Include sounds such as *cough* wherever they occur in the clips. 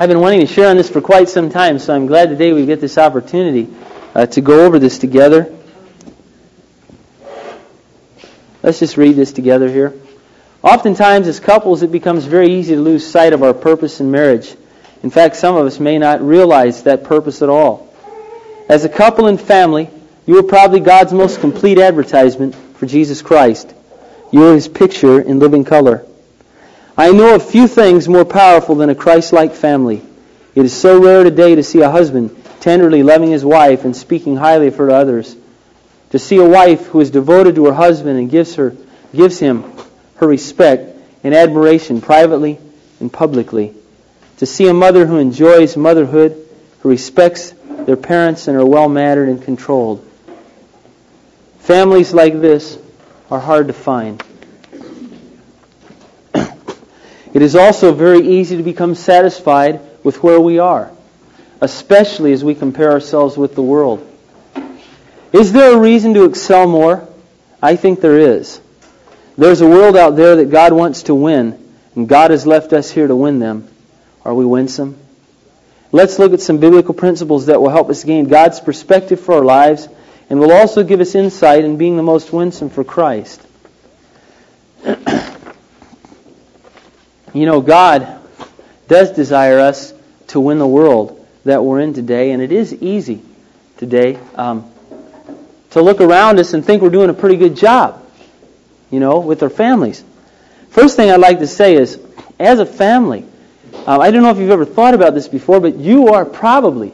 I've been wanting to share on this for quite some time, so I'm glad today we get this opportunity uh, to go over this together. Let's just read this together here. Oftentimes, as couples, it becomes very easy to lose sight of our purpose in marriage. In fact, some of us may not realize that purpose at all. As a couple and family, you are probably God's most complete advertisement for Jesus Christ. You are His picture in living color. I know of few things more powerful than a Christ-like family. It is so rare today to see a husband tenderly loving his wife and speaking highly of her to others. To see a wife who is devoted to her husband and gives her gives him her respect and admiration privately and publicly. To see a mother who enjoys motherhood, who respects their parents and are well mannered and controlled. Families like this are hard to find. It is also very easy to become satisfied with where we are, especially as we compare ourselves with the world. Is there a reason to excel more? I think there is. There's a world out there that God wants to win, and God has left us here to win them. Are we winsome? Let's look at some biblical principles that will help us gain God's perspective for our lives and will also give us insight in being the most winsome for Christ. *clears throat* You know, God does desire us to win the world that we're in today, and it is easy today um, to look around us and think we're doing a pretty good job, you know, with our families. First thing I'd like to say is, as a family, um, I don't know if you've ever thought about this before, but you are probably,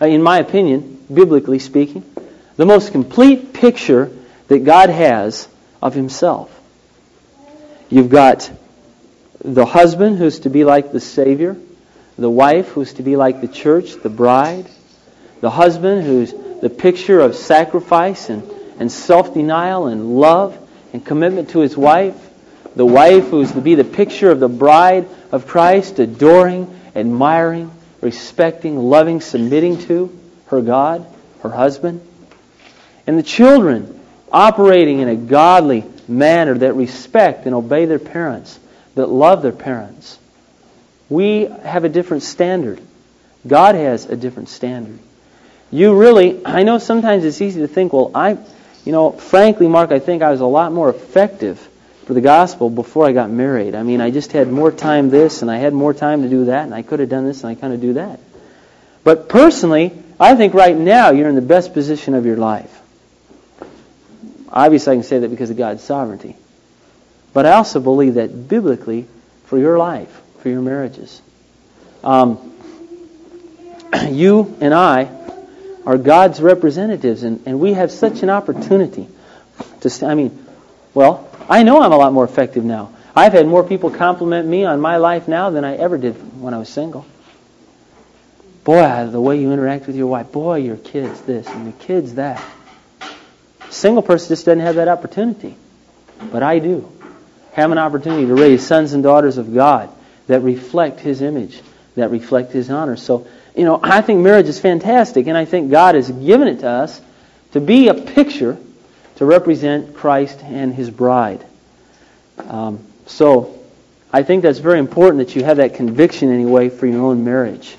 uh, in my opinion, biblically speaking, the most complete picture that God has of Himself. You've got the husband who's to be like the Savior, the wife who's to be like the church, the bride, the husband who's the picture of sacrifice and, and self denial and love and commitment to his wife, the wife who's to be the picture of the bride of Christ, adoring, admiring, respecting, loving, submitting to her God, her husband, and the children operating in a godly manner that respect and obey their parents that love their parents. We have a different standard. God has a different standard. You really, I know sometimes it's easy to think, well, I, you know, frankly, Mark, I think I was a lot more effective for the gospel before I got married. I mean, I just had more time this and I had more time to do that and I could have done this and I kind of do that. But personally, I think right now you're in the best position of your life. Obviously, I can say that because of God's sovereignty. But I also believe that biblically, for your life, for your marriages, um, *clears throat* you and I are God's representatives, and, and we have such an opportunity to. I mean, well, I know I'm a lot more effective now. I've had more people compliment me on my life now than I ever did when I was single. Boy, the way you interact with your wife. Boy, your kids this and your kids that. Single person just doesn't have that opportunity, but I do have an opportunity to raise sons and daughters of God that reflect His image, that reflect His honor. So, you know, I think marriage is fantastic, and I think God has given it to us to be a picture to represent Christ and His bride. Um, so, I think that's very important that you have that conviction anyway for your own marriage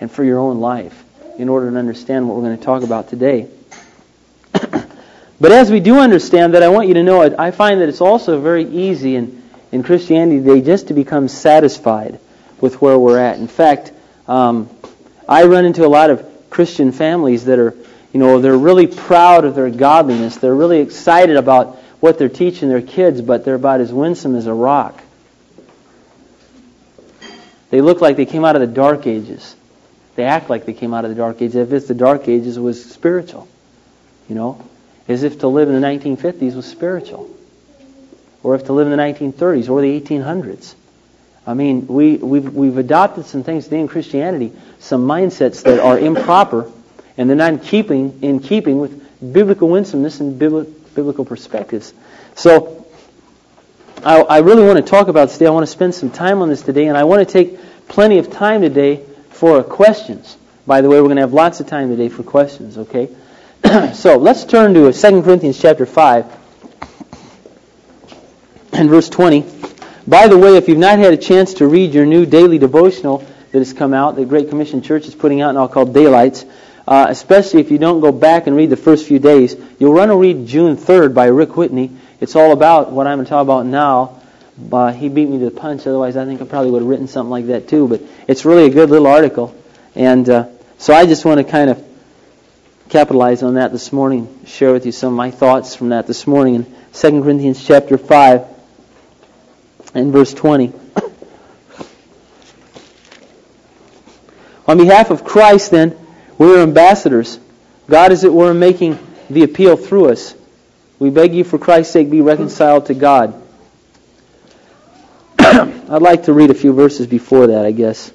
and for your own life in order to understand what we're going to talk about today. *coughs* But as we do understand that, I want you to know I find that it's also very easy in, in Christianity today just to become satisfied with where we're at. In fact, um, I run into a lot of Christian families that are, you know, they're really proud of their godliness. They're really excited about what they're teaching their kids, but they're about as winsome as a rock. They look like they came out of the dark ages. They act like they came out of the dark ages. If it's the dark ages, it was spiritual. You know? As if to live in the 1950s was spiritual, or if to live in the 1930s or the 1800s. I mean, we, we've, we've adopted some things today in Christianity, some mindsets that are improper, and they're not in keeping, in keeping with biblical winsomeness and biblical perspectives. So, I, I really want to talk about this today. I want to spend some time on this today, and I want to take plenty of time today for questions. By the way, we're going to have lots of time today for questions, okay? *clears throat* so let's turn to 2 Corinthians chapter 5 and verse 20. By the way, if you've not had a chance to read your new daily devotional, that has come out, the Great Commission Church is putting out now called Daylights. Uh, especially if you don't go back and read the first few days. You'll run to read June 3rd by Rick Whitney. It's all about what I'm going to talk about now. Uh, he beat me to the punch. Otherwise, I think I probably would have written something like that too. But it's really a good little article. And uh, so I just want to kind of capitalize on that this morning, share with you some of my thoughts from that this morning in 2 Corinthians chapter 5 and verse 20. On behalf of Christ, then, we are ambassadors. God, as it were, making the appeal through us. We beg you, for Christ's sake, be reconciled to God. *coughs* I'd like to read a few verses before that, I guess.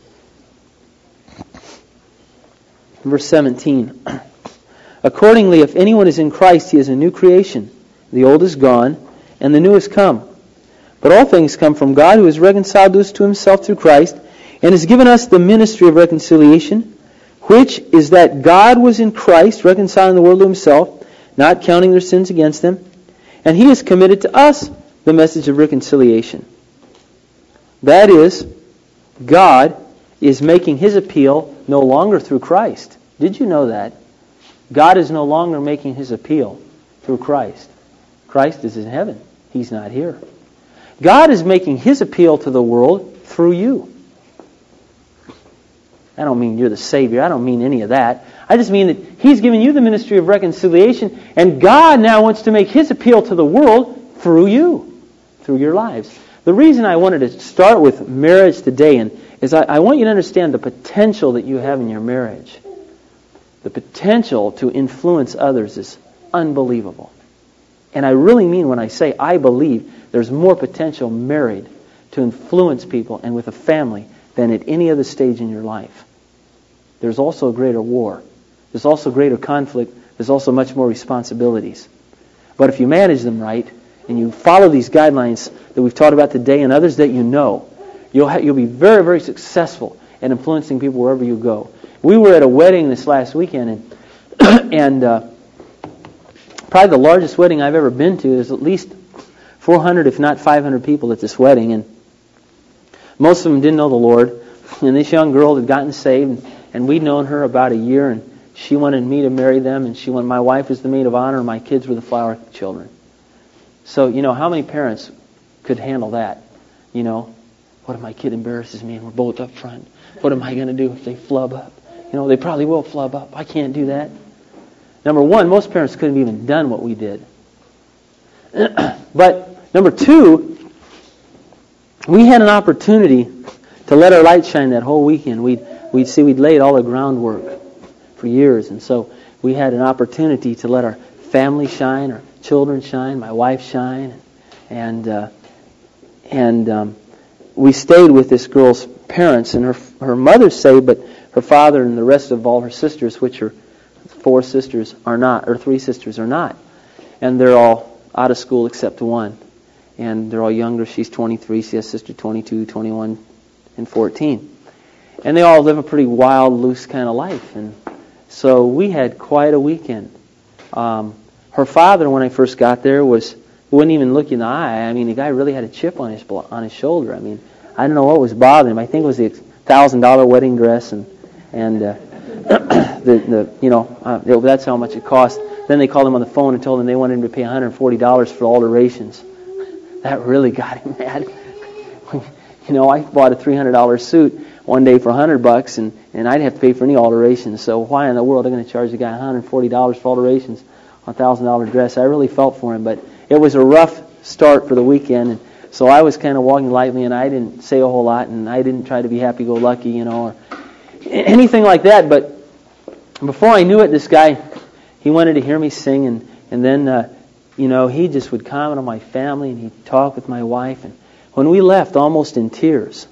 Verse 17. *coughs* Accordingly, if anyone is in Christ, he is a new creation. The old is gone, and the new has come. But all things come from God, who has reconciled us to himself through Christ, and has given us the ministry of reconciliation, which is that God was in Christ, reconciling the world to himself, not counting their sins against them, and he has committed to us the message of reconciliation. That is, God is making his appeal no longer through Christ. Did you know that? God is no longer making his appeal through Christ. Christ is in heaven. He's not here. God is making his appeal to the world through you. I don't mean you're the Savior. I don't mean any of that. I just mean that He's given you the ministry of reconciliation, and God now wants to make His appeal to the world through you, through your lives. The reason I wanted to start with marriage today and is I, I want you to understand the potential that you have in your marriage. The potential to influence others is unbelievable. And I really mean when I say I believe there's more potential married to influence people and with a family than at any other stage in your life. There's also a greater war. There's also greater conflict. There's also much more responsibilities. But if you manage them right and you follow these guidelines that we've taught about today and others that you know, you'll, ha- you'll be very, very successful in influencing people wherever you go. We were at a wedding this last weekend, and, *clears throat* and uh, probably the largest wedding I've ever been to. There's at least 400, if not 500 people at this wedding, and most of them didn't know the Lord. *laughs* And this young girl had gotten saved, and we'd known her about a year, and she wanted me to marry them, and she wanted my wife was the maid of honor, and my kids were the flower children. So, you know, how many parents could handle that? You know, what if my kid embarrasses me and we're both up front? What am I going to do if they flub up? You know, they probably will flub up. I can't do that. Number one, most parents couldn't have even done what we did. *clears throat* but number two, we had an opportunity to let our light shine that whole weekend. We'd, we'd see we'd laid all the groundwork for years, and so we had an opportunity to let our family shine, our children shine, my wife shine, and uh, and um, we stayed with this girl's parents, and her her mother stayed, but her father and the rest of all her sisters, which are four sisters, are not, or three sisters are not, and they're all out of school except one, and they're all younger. She's 23, she has sister 22, 21, and 14, and they all live a pretty wild, loose kind of life, and so we had quite a weekend. Um, her father, when I first got there, was wouldn't even look you in the eye. I mean, the guy really had a chip on his on his shoulder. I mean, I don't know what was bothering him. I think it was the thousand dollar wedding dress and and uh, *clears throat* the the you know uh, that's how much it cost. Then they called him on the phone and told him they wanted him to pay $140 for alterations. *laughs* That really got him *laughs* mad. you know, I bought a $300 suit one day for 100 bucks, and and I'd have to pay for any alterations. So why in the world are they going to charge the guy $140 for alterations on a thousand dollar dress? I really felt for him, but it was a rough start for the weekend. And so I was kind of walking lightly, and I didn't say a whole lot, and I didn't try to be happy-go-lucky, you know, or anything like that. But before I knew it, this guy, he wanted to hear me sing, and and then, uh, you know, he just would comment on my family, and he'd talk with my wife. And when we left, almost in tears,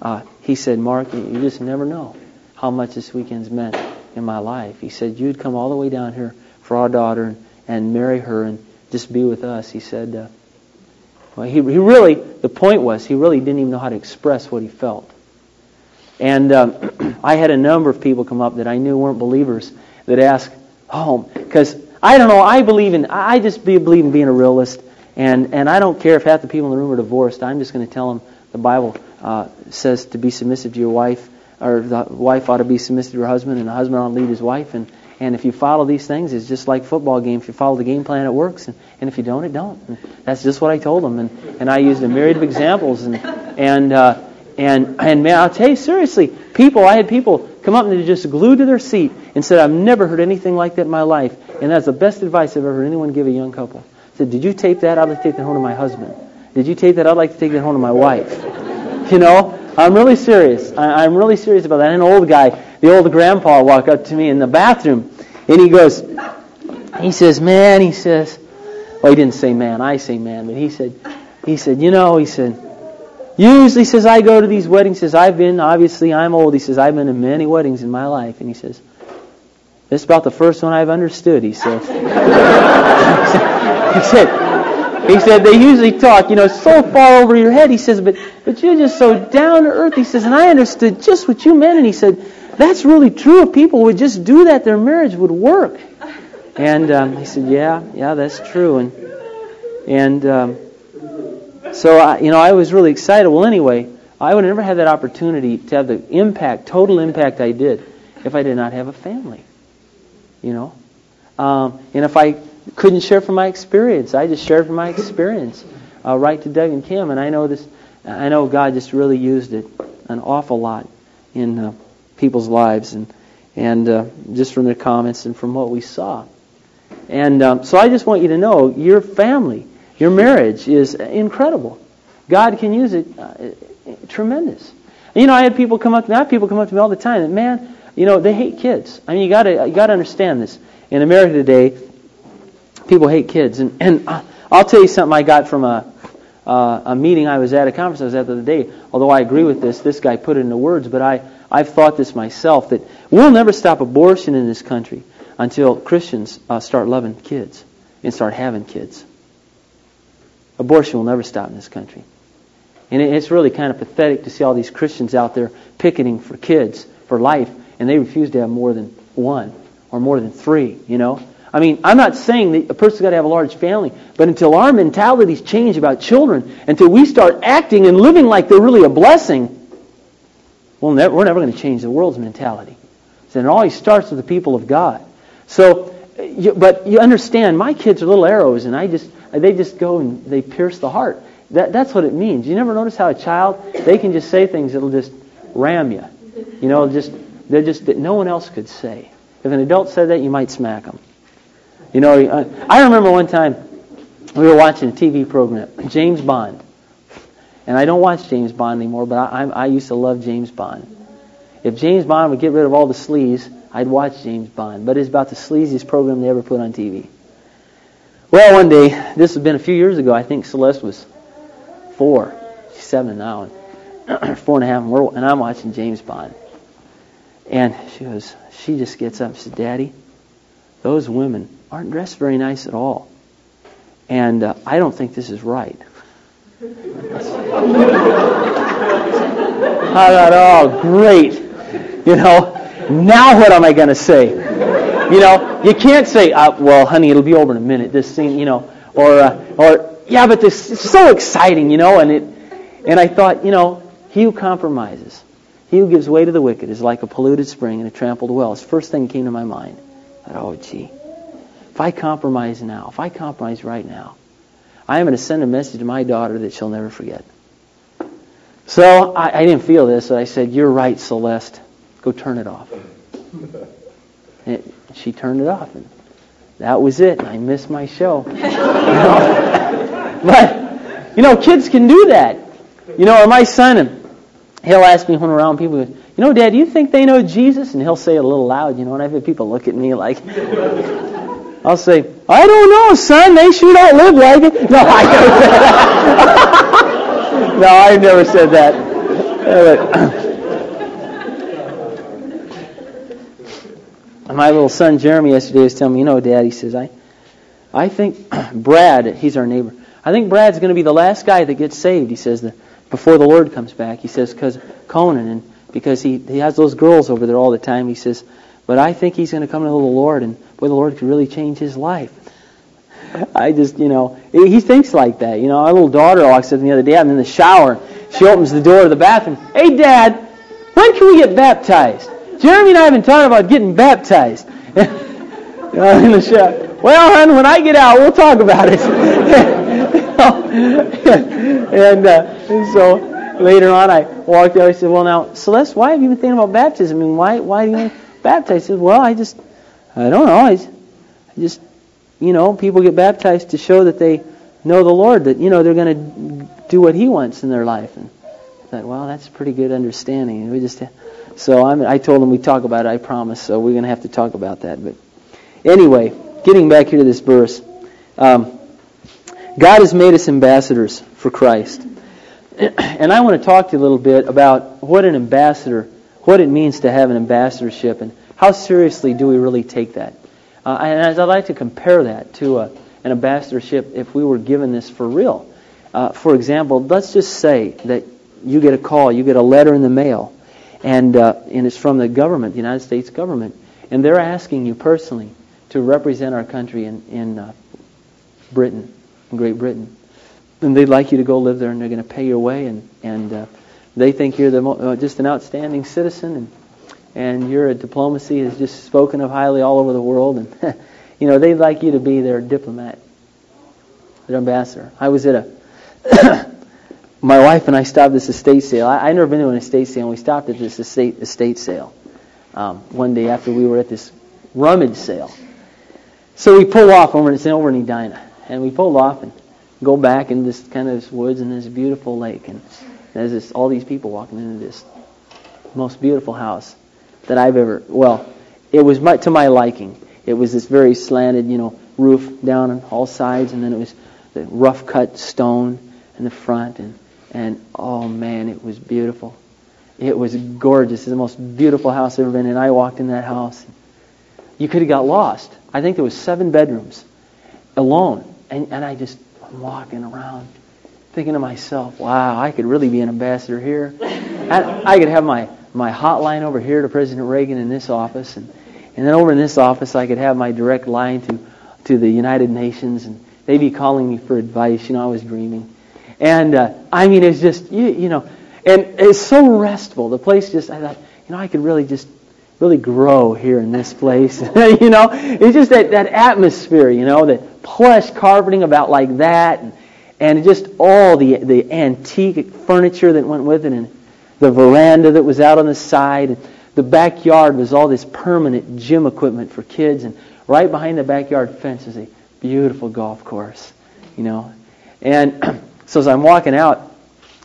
uh, he said, "Mark, you just never know how much this weekend's meant in my life." He said, "You'd come all the way down here for our daughter and, and marry her and just be with us." He said. Uh, well, he, he really, the point was, he really didn't even know how to express what he felt. And um, *clears throat* I had a number of people come up that I knew weren't believers that asked, "Oh, because I don't know, I believe in, I just be, believe in being a realist, and and I don't care if half the people in the room are divorced. I'm just going to tell them the Bible uh, says to be submissive to your wife or the wife ought to be submissive to her husband, and the husband ought to lead his wife. And, and if you follow these things, it's just like football game. If you follow the game plan, it works. And, and if you don't, it don't. And that's just what I told them. And, and I used a myriad of examples. And, and, uh, and, and man, I'll tell you seriously, people, I had people come up and they just glued to their seat and said, I've never heard anything like that in my life. And that's the best advice I've ever heard anyone give a young couple. I said, did you tape that? I'd like to take that home to my husband. Did you tape that? I'd like to take that home to my wife. *laughs* You know, I'm really serious. I, am really serious about that. And An old guy, the old grandpa, walked up to me in the bathroom, and he goes, he says, man, he says, well, he didn't say man, I say man, but he said, he said, you know, he said, usually says I go to these weddings. Says I've been, obviously I'm old. He says I've been to many weddings in my life, and he says, this is about the first one I've understood. He said, *laughs* he said. He said they usually talk, you know, so far over your head. He says, but but you're just so down to earth. He says, and I understood just what you meant. And he said, that's really true. If people would just do that, their marriage would work. And um, he said, yeah, yeah, that's true. And and um, so I, you know, I was really excited. Well, anyway, I would have never had that opportunity to have the impact, total impact I did, if I did not have a family. You know, um, and if I couldn't share from my experience. I just shared from my experience uh, right to Doug and Kim, and I know this. I know God just really used it an awful lot in uh, people's lives, and and uh, just from their comments and from what we saw. And um, so I just want you to know your family, your marriage is incredible. God can use it uh, tremendous. You know, I had people come up to me. I have people come up to me all the time. That man, you know, they hate kids. I mean, you got to you got to understand this. In America today, people hate kids. And, and I'll tell you something I got from a, uh, a meeting I was at, a conference I was at the other day. Although I agree with this, this guy put it into words, but I, I've thought this myself that we'll never stop abortion in this country until Christians uh, start loving kids and start having kids. Abortion will never stop in this country. And it's really kind of pathetic to see all these Christians out there picketing for kids, for life, and they refuse to have more than one or more than three, you know. I mean, I'm not saying that a person's got to have a large family, but until our mentalities change about children, until we start acting and living like they're really a blessing, we'll we're never going to change the world's mentality. And it always starts with the people of God. So, but you understand, my kids are little arrows, and I just they just go and they pierce the heart. That, that's what it means. You never notice how a child they can just say things that'll just ram you. You know, just they're just that no one else could say. If an adult said that, you might smack them. You know, I remember one time we were watching a TV program, James Bond. And I don't watch James Bond anymore, but I, I, I used to love James Bond. If James Bond would get rid of all the sleaze, I'd watch James Bond. But it's about the sleaziest program they ever put on TV. Well, one day, this has been a few years ago, I think Celeste was four. She's seven now, and *clears throat* four and a half, and, we're, and I'm watching James Bond. And she goes, she just gets up and says, Daddy, those women aren't dressed very nice at all. And uh, I don't think this is right. *laughs* I thought, oh, great. You know, now what am I going to say? You know, you can't say, uh, well, honey, it'll be over in a minute. This scene, you know, or, uh, or yeah, but this is so exciting, you know, and it, and I thought, you know, he who compromises, he who gives way to the wicked is like a polluted spring and a trampled well. It's the first thing came to my mind. I thought, oh, gee, if I compromise now, if I compromise right now, I am going to send a message to my daughter that she'll never forget. So I, I didn't feel this, so I said, You're right, Celeste. Go turn it off. *laughs* And she turned it off, and that was it. I missed my show. *laughs* You know? but, you know, kids can do that. You know, or my son, he'll ask me when we're around people, you know, Dad, do you think they know Jesus? And he'll say it a little loud, you know, and I've had people look at me like, *laughs* I'll say, I don't know, son. They sure don't live like it. No, I *laughs* never said that. no, I never said that. My little son Jeremy yesterday was telling me, you know, Dad, he says, I, I think *clears throat* Brad, he's our neighbor. I think Brad's going to be the last guy that gets saved. He says the, before the Lord comes back. He says because Conan and because he he has those girls over there all the time. He says, but I think he's going to come to the Lord and boy, the Lord could really change his life. *laughs* I just, you know, he thinks like that. You know, our little daughter walks up the other day. I'm in the shower. She opens the door to the bathroom. Hey, Dad, when can we get baptized? Jeremy and I have been talking about getting baptized. *laughs* in the show. Well, hon, when I get out, we'll talk about it. *laughs* and, uh, so later on, I walked out. I said, "Well, now, Celeste, why have you been thinking about baptism? I mean, why, why do you want to baptize?" She said, "Well, I just, I don't know. I, I just, you know, people get baptized to show that they know the Lord, that you know they're going to do what He wants in their life." And I thought, well, that's a pretty good understanding. And we just, so I'm, I told him we talk about it. I promise. So we're going to have to talk about that, but. Anyway, getting back here to this verse. Um, God has made us ambassadors for Christ. *clears throat* And I want to talk to you a little bit about what an ambassador, what it means to have an ambassadorship, and how seriously do we really take that. Uh, and I'd like to compare that to uh, an ambassadorship if we were given this for real. Uh, for example, let's just say that you get a call, you get a letter in the mail, and, uh, and it's from the government, the United States government, and they're asking you personally, to represent our country in, in uh, Britain, in Great Britain. And they'd like you to go live there, and they're going to pay your way, and, and uh, they think you're the mo- uh, just an outstanding citizen, and, and your diplomacy is just spoken of highly all over the world. And, *laughs* you know, they'd like you to be their diplomat, their ambassador. I was at a, *clears throat* my wife and I stopped this estate sale. I, I'd never been to an estate sale, and we stopped at this estate, estate sale um, one day after we were at this rummage sale. So we pull off over, it's over in Edina, and we pull off and go back in this kind of this woods and this beautiful lake, and there's this all these people walking into this most beautiful house that I've ever. Well, it was my, to my liking. It was this very slanted, you know, roof down on all sides, and then it was the rough cut stone in the front, and and oh man, it was beautiful. It was gorgeous. It's the most beautiful house I've ever been in. I walked in that house. You could have got lost. I think there was seven bedrooms alone. And, and I just, I'm walking around thinking to myself, wow, I could really be an ambassador here. *laughs* And I could have my, my hotline over here to President Reagan in this office. And, and then over in this office, I could have my direct line to, to the United Nations. And they'd be calling me for advice. You know, I was dreaming. And uh, I mean, it's just, you, you know, and it's so restful. The place just, I thought, you know, I could really just really grow here in this place. *laughs* you know, it's just that, that atmosphere, you know, that plush carpeting about like that, and, and just all the, the antique furniture that went with it, and the veranda that was out on the side. And the backyard was all this permanent gym equipment for kids, and right behind the backyard fence is a beautiful golf course, you know. And *clears throat* so as I'm walking out,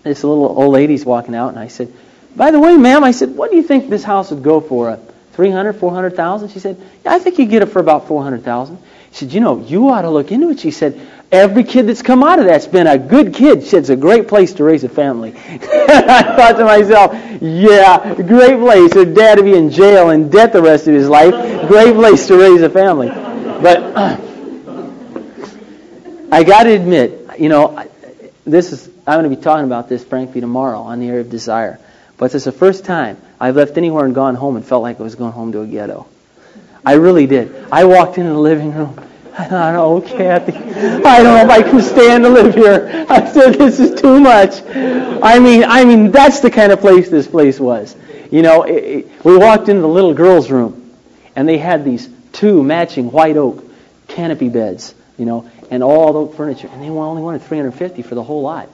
this little old lady's walking out, and I said, by the way, ma'am, I said, what do you think this house would go for? 300, 400,000? She said, yeah, I think you get it for about 400,000. She said, you know, you ought to look into it. She said, every kid that's come out of that's been a good kid. She said, it's a great place to raise a family. *laughs* I thought to myself, yeah, great place. Her dad to be in jail and debt the rest of his life. Great place to raise a family. But uh, *clears throat* I got to admit, you know, this is, I'm going to be talking about this, frankly, tomorrow on the area of desire. But it's the first time I've left anywhere and gone home and felt like I was going home to a ghetto. I really did. I walked into the living room. *laughs* I thought, oh, Kathy, I don't know if I can stand to live here. I said, this is too much. I mean, I mean, that's the kind of place this place was. You know, it, it, we walked into the little girl's room, and they had these two matching white oak canopy beds, you know, and all the furniture, and they only wanted 350 for the whole lot.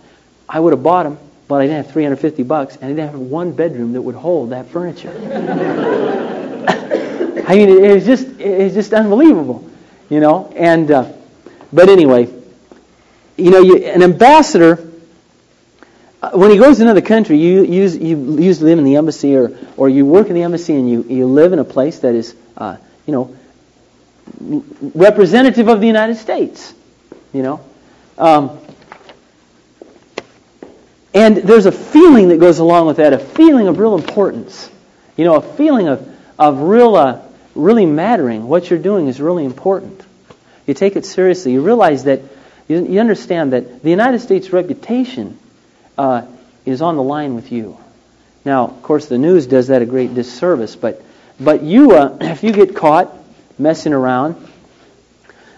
I would have bought them but I didn't have 350 bucks, and I didn't have one bedroom that would hold that furniture. *laughs* I mean, it, was just it was just unbelievable, you know. And uh, but anyway, you know, you, an ambassador uh, when he goes into the country, you use you usually live in the embassy or or you work in the embassy and you you live in a place that is uh, you know representative of the United States, you know. Um, and there's a feeling that goes along with that, a feeling of real importance. You know, a feeling of, of real, uh, really mattering. What you're doing is really important. You take it seriously. You realize that, you, you understand that the United States' reputation uh, is on the line with you. Now, of course, the news does that a great disservice, but, but you, uh, *clears throat* if you get caught messing around,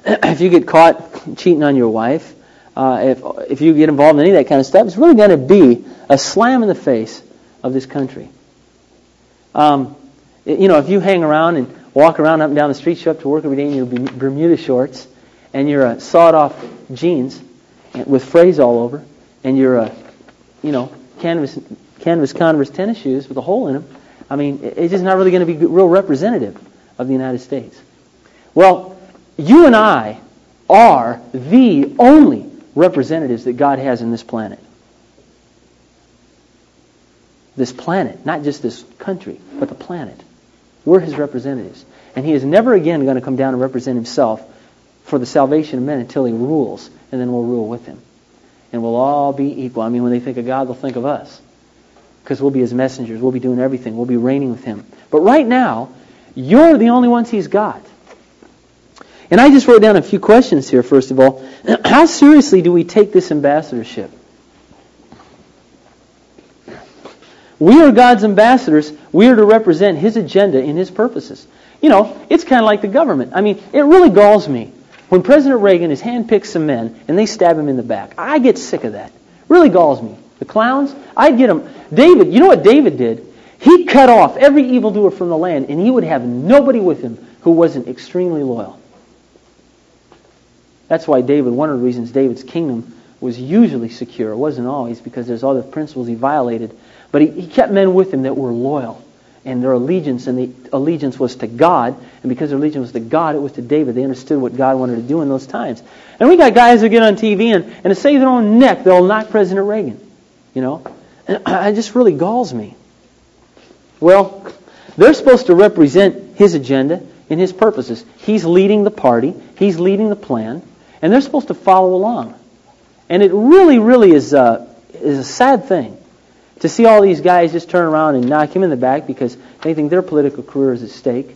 *clears throat* if you get caught cheating on your wife, uh, if, if you get involved in any of that kind of stuff, it's really going to be a slam in the face of this country. Um, you know, if you hang around and walk around up and down the street, show up to work every day in your Bermuda shorts and your uh, sawed-off jeans with frays all over, and your, uh, you know, canvas canvas Converse tennis shoes with a hole in them, I mean, it's just not really going to be real representative of the United States. Well, you and I are the only representatives that God has in this planet. This planet, not just this country, but the planet. We're his representatives. And he is never again going to come down and represent himself for the salvation of men until he rules, and then we'll rule with him. And we'll all be equal. I mean, when they think of God, they'll think of us. Because we'll be his messengers. We'll be doing everything. We'll be reigning with him. But right now, you're the only ones he's got. And I just wrote down a few questions here, first of all. *clears throat* How seriously do we take this ambassadorship? We are God's ambassadors. We are to represent His agenda and His purposes. You know, it's kind of like the government. I mean, it really galls me when President Reagan has handpicked some men and they stab him in the back. I get sick of that. Really galls me. The clowns, I'd get them. David, you know what David did? He cut off every evildoer from the land, and he would have nobody with him who wasn't extremely loyal. That's why David, one of the reasons David's kingdom was usually secure. It wasn't always because there's other principles he violated. But he, he kept men with him that were loyal. And their allegiance, and the allegiance was to God. And because their allegiance was to God, it was to David. They understood what God wanted to do in those times. And we got guys who get on TV and, and to save their own neck, they'll knock President Reagan. You know? And *clears throat* it just really galls me. Well, they're supposed to represent his agenda and his purposes. He's leading the party. He's leading the plan. And they're supposed to follow along. And it really, really is a, is a sad thing to see all these guys just turn around and knock him in the back because they think their political career is at stake.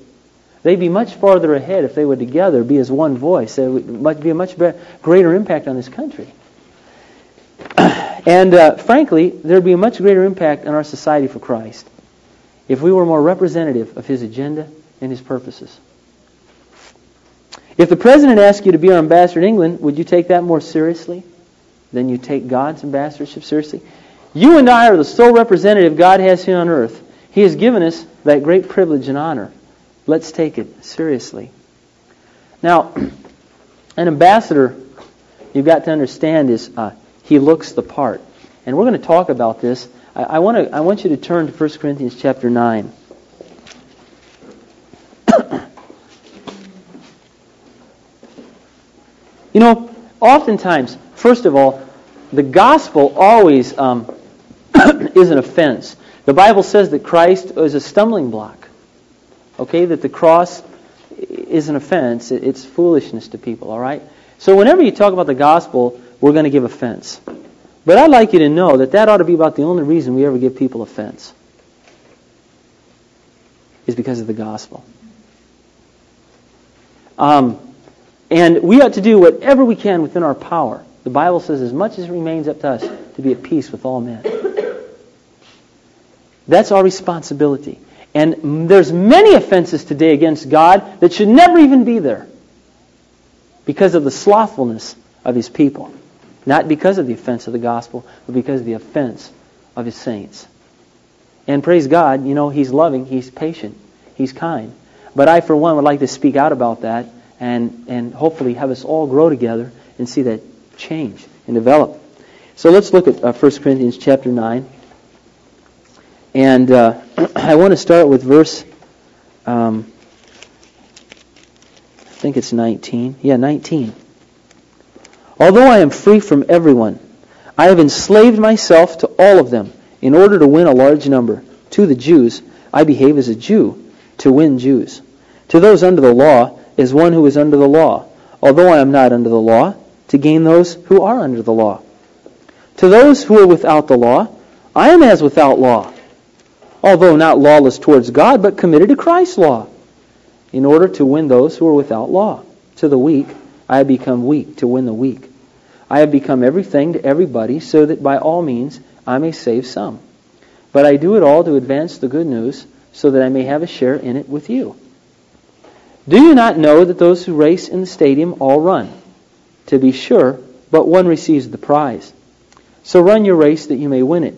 They'd be much farther ahead if they would together be as one voice. It would be a much greater impact on this country. and uh, frankly, there would be a much greater impact on our society for Christ if we were more representative of his agenda and his purposes. If the president asked you to be our ambassador in England, would you take that more seriously than you take God's ambassadorship seriously? You and I are the sole representative God has here on earth. He has given us that great privilege and honor. Let's take it seriously. Now, *clears throat* an ambassador, you've got to understand, is uh, he looks the part. And we're going to talk about this. I, I, want to, I want you to turn to 1 Corinthians chapter 9. *clears throat* you know, oftentimes, first of all, the gospel always um, *coughs* is an offense. The Bible says that Christ is a stumbling block. Okay, that the cross is an offense. It's foolishness to people, all right? So whenever you talk about the gospel, we're going to give offense. But I'd like you to know that that ought to be about the only reason we ever give people offense. Is because of the gospel. Um, and we ought to do whatever we can within our power. The Bible says, as much as remains up to us, to be at peace with all men. That's our responsibility. And there's many offenses today against God that should never even be there because of the slothfulness of his people. Not because of the offense of the gospel, but because of the offense of his saints. And praise God, you know, he's loving, he's patient, he's kind. But I, for one, would like to speak out about that and, and hopefully have us all grow together and see that change and develop. So let's look at uh, 1 Corinthians chapter 9. And uh, *clears throat* I want to start with verse, um, I think it's 19. Yeah, 19. Although I am free from everyone, I have enslaved myself to all of them in order to win a large number. To the Jews, I behave as a Jew to win Jews. To those under the law, as one who is under the law, although I am not under the law, to gain those who are under the law. To those who are without the law, I am as without law although not lawless towards God, but committed to Christ's law, in order to win those who are without law. To the weak, I have become weak to win the weak. I have become everything to everybody, so that by all means I may save some. But I do it all to advance the good news, so that I may have a share in it with you. Do you not know that those who race in the stadium all run? To be sure, but one receives the prize. So run your race that you may win it.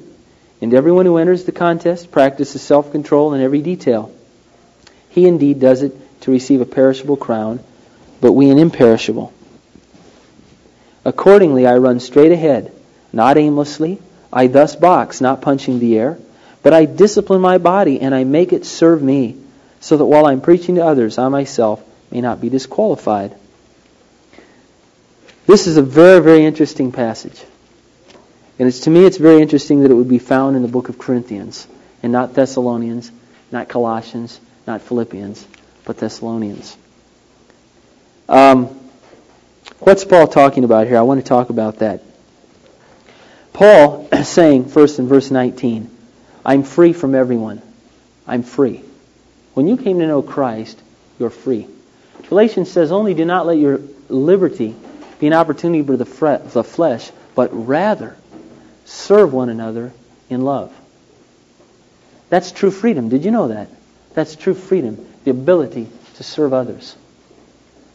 And everyone who enters the contest practices self control in every detail. He indeed does it to receive a perishable crown, but we an imperishable. Accordingly, I run straight ahead, not aimlessly. I thus box, not punching the air, but I discipline my body and I make it serve me, so that while I'm preaching to others, I myself may not be disqualified. This is a very, very interesting passage. And it's, to me, it's very interesting that it would be found in the book of Corinthians and not Thessalonians, not Colossians, not Philippians, but Thessalonians. Um, what's Paul talking about here? I want to talk about that. Paul is *clears throat* saying, first in verse 19, I'm free from everyone. I'm free. When you came to know Christ, you're free. Galatians says, only do not let your liberty be an opportunity for the the flesh, but rather serve one another in love. That's true freedom. Did you know that? That's true freedom. The ability to serve others.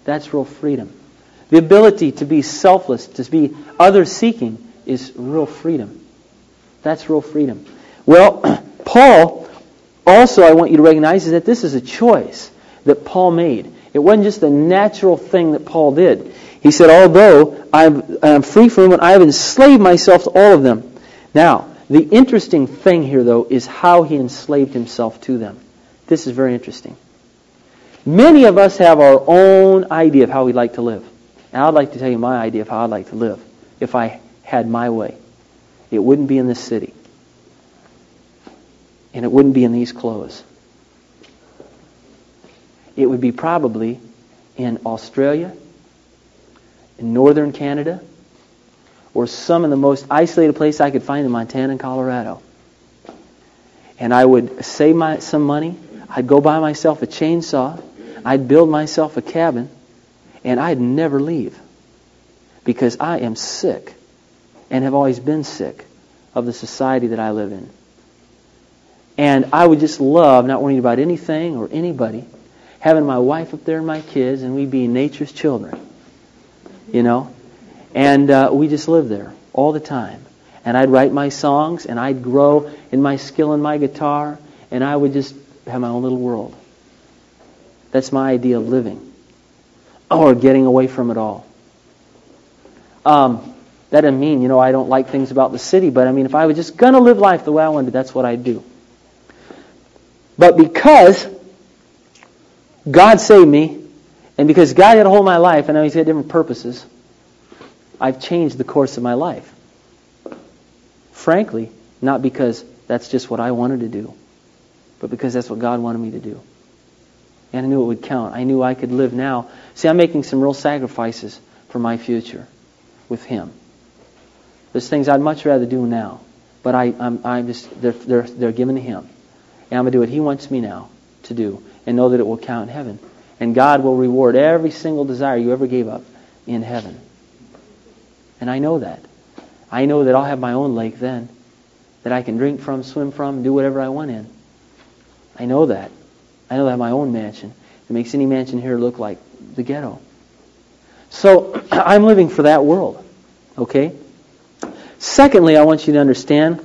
That's real freedom. The ability to be selfless, to be other seeking, is real freedom. That's real freedom. Well, *clears throat* Paul, also, I want you to recognize is that this is a choice that Paul made. It wasn't just a natural thing that Paul did. He said, although I'm, I'm free from them, I have enslaved myself to all of them. Now, the interesting thing here, though, is how he enslaved himself to them. This is very interesting. Many of us have our own idea of how we'd like to live. And I'd like to tell you my idea of how I'd like to live if I had my way. It wouldn't be in this city. And it wouldn't be in these clothes. It would be probably in Australia in northern Canada, or some of the most isolated place I could find in Montana and Colorado. And I would save my, some money. I'd go buy myself a chainsaw. I'd build myself a cabin. And I'd never leave. Because I am sick and have always been sick of the society that I live in. And I would just love not worrying about anything or anybody, having my wife up there and my kids, and we being nature's children you know. And uh, we just lived there all the time. And I'd write my songs, and I'd grow in my skill in my guitar, and I would just have my own little world. That's my idea of living, or getting away from it all. Um, that doesn't mean, you know, I don't like things about the city, but I mean, if I was just going to live life the way I wanted, that's what I'd do. But because God saved me, and because God had a hold of my life, and now He's got different purposes, I've changed the course of my life. Frankly, not because that's just what I wanted to do, but because that's what God wanted me to do. And I knew it would count. I knew I could live now. See, I'm making some real sacrifices for my future with Him. There's things I'd much rather do now, but I, I'm, I'm just they're, they're, they're given to Him, and I'm gonna do what He wants me now to do, and know that it will count in heaven. And God will reward every single desire you ever gave up in heaven. And I know that. I know that I'll have my own lake then that I can drink from, swim from, do whatever I want in. I know that. I know that I have my own mansion. It makes any mansion here look like the ghetto. So *clears throat* I'm living for that world. Okay? Secondly, I want you to understand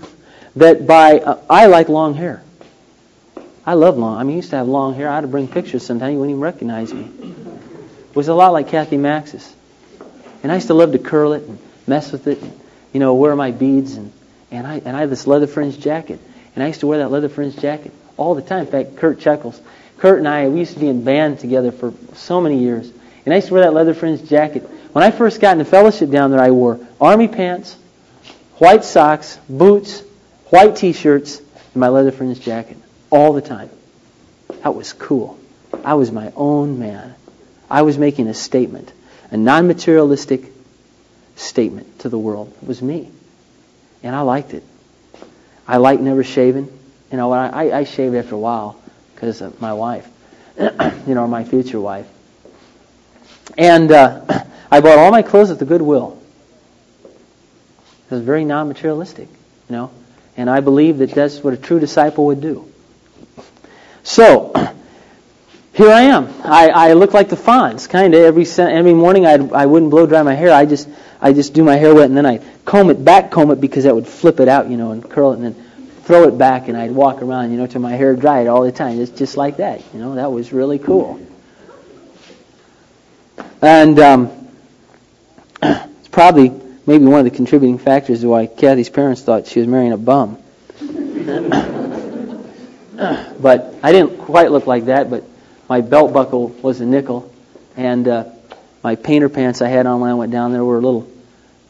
that by uh, I like long hair. I love long. I mean, I used to have long hair. I had to bring pictures sometimes. You wouldn't even recognize me. It was a lot like Kathy Max's. And I used to love to curl it and mess with it and, you know, wear my beads. And, and, I, and I had this leather fringed jacket. And I used to wear that leather fringed jacket all the time. In fact, Kurt chuckles. Kurt and I, we used to be in band together for so many years. And I used to wear that leather fringed jacket. When I first got into fellowship down there, I wore army pants, white socks, boots, white t-shirts, and my leather fringed jacket all the time. That was cool. I was my own man. I was making a statement, a non materialistic statement to the world. It was me. And I liked it. I liked never shaving. You know, I, I shaved after a while because of my wife, *clears throat* you know, my future wife. And uh, *clears throat* I bought all my clothes at the Goodwill. It was very non materialistic, you know. And I believe that that's what a true disciple would do. So, here I am. I, I look like the Fonz, kind of. Every every morning I'd, I wouldn't blow dry my hair. I just I just do my hair wet and then I comb it, back comb it because that would flip it out, you know, and curl it and then throw it back, and I'd walk around, you know, till my hair dried all the time. It's just like that. You know, that was really cool. And um, *clears throat* it's probably maybe one of the contributing factors to why Kathy's parents thought she was marrying a bum. *laughs* *clears throat* but I didn't quite look like that, but my belt buckle was a nickel, and uh, my painter pants I had on when I went down there were a little,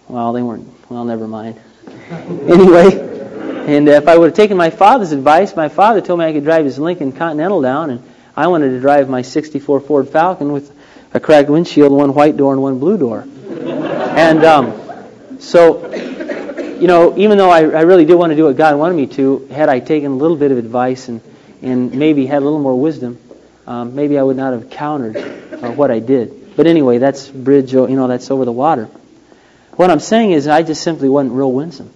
well, they weren't, well, never mind. *laughs* anyway, and if I would have taken my father's advice, my father told me I could drive his Lincoln Continental down, and I wanted to drive my 64 Ford Falcon with a cracked windshield, one white door, and one blue door. *laughs* and um, so, you know, even though I, I really did want to do what God wanted me to, had I taken a little bit of advice and, and maybe had a little more wisdom, um, maybe I would not have countered uh, what I did. But anyway, that's bridge, you know, that's over the water. What I'm saying is I just simply wasn't real winsome.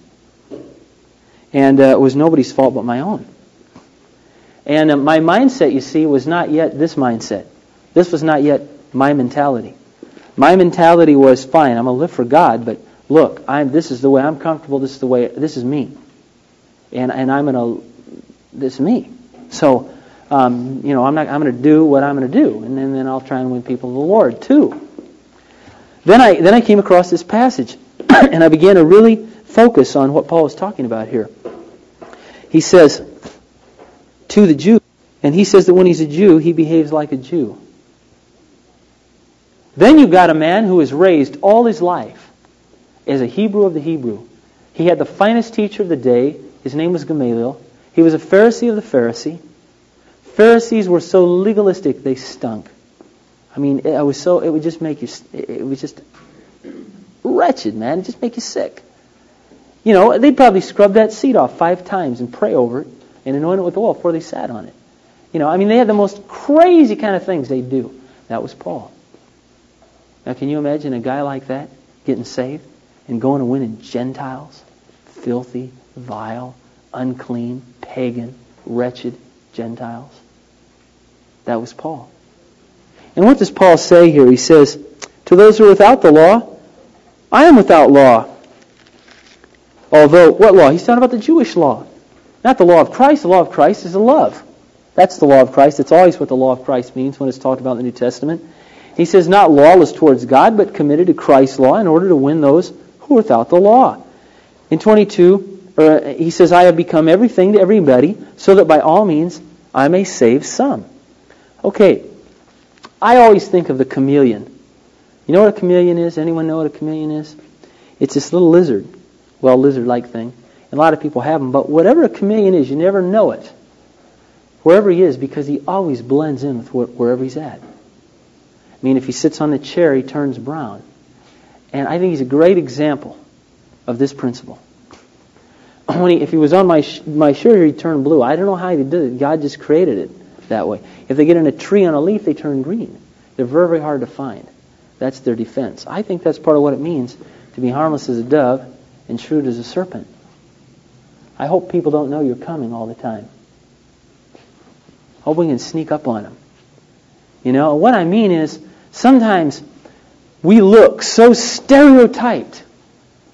And uh, it was nobody's fault but my own. And uh, my mindset, you see, was not yet this mindset. This was not yet my mentality. My mentality was fine. I'm gonna live for God, but look, I'm. This is the way I'm comfortable. This is the way. This is me. And and I'm gonna. This is me. So, um, you know, I'm not. I'm gonna do what I'm gonna do, and then, then I'll try and win people to the Lord too. Then I then I came across this passage, *clears throat* and I began to really focus on what Paul is talking about here. He says to the Jew, and he says that when he's a Jew, he behaves like a Jew. Then you've got a man who was raised all his life as a Hebrew of the Hebrew. He had the finest teacher of the day. His name was Gamaliel. He was a Pharisee of the Pharisee. Pharisees were so legalistic they stunk. I mean, it was so it would just make you it was just wretched, man. It just make you sick. You know, they'd probably scrub that seat off five times and pray over it and anoint it with oil before they sat on it. You know, I mean, they had the most crazy kind of things they'd do. That was Paul. Now, can you imagine a guy like that getting saved and going and winning Gentiles? Filthy, vile, unclean, pagan, wretched Gentiles. That was Paul. And what does Paul say here? He says, To those who are without the law, I am without law. Although, what law? He's talking about the Jewish law. Not the law of Christ. The law of Christ is the love. That's the law of Christ. That's always what the law of Christ means when it's talked about in the New Testament. He says, not lawless towards God, but committed to Christ's law in order to win those without the law. In 22, or he says, I have become everything to everybody, so that by all means I may save some. Okay, I always think of the chameleon. You know what a chameleon is? Anyone know what a chameleon is? It's this little lizard, well, lizard-like thing. And a lot of people have them, but whatever a chameleon is, you never know it. Wherever he is, because he always blends in with wherever he's at. I mean, if he sits on the chair, he turns brown. And I think he's a great example of this principle. *clears throat* When he, if he was on my sh- my shirt, he'd turn blue. I don't know how he did it. God just created it that way. If they get in a tree on a leaf, they turn green. They're very, very hard to find. That's their defense. I think that's part of what it means to be harmless as a dove and shrewd as a serpent. I hope people don't know you're coming all the time. Hope we can sneak up on them. You know, what I mean is, sometimes we look so stereotyped,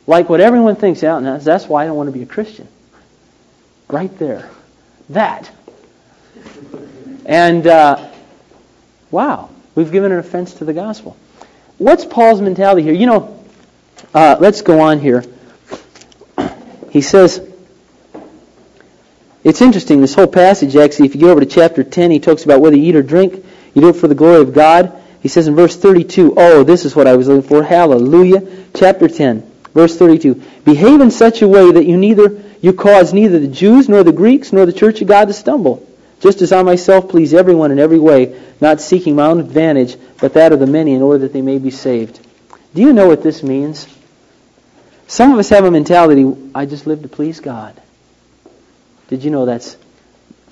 like what everyone thinks out, and that's why I don't want to be a Christian. Right there. That. And, uh, wow, we've given an offense to the gospel. What's Paul's mentality here? You know, uh, let's go on here. He says, it's interesting, this whole passage, actually, if you go over to chapter 10, he talks about whether you eat or drink, you do it for the glory of God. He says in verse 32, oh, this is what I was looking for. Hallelujah. Chapter 10, verse 32. Behave in such a way that you neither you cause neither the Jews nor the Greeks nor the church of God to stumble. Just as I myself please everyone in every way, not seeking my own advantage, but that of the many in order that they may be saved. Do you know what this means? Some of us have a mentality, I just live to please God. Did you know that's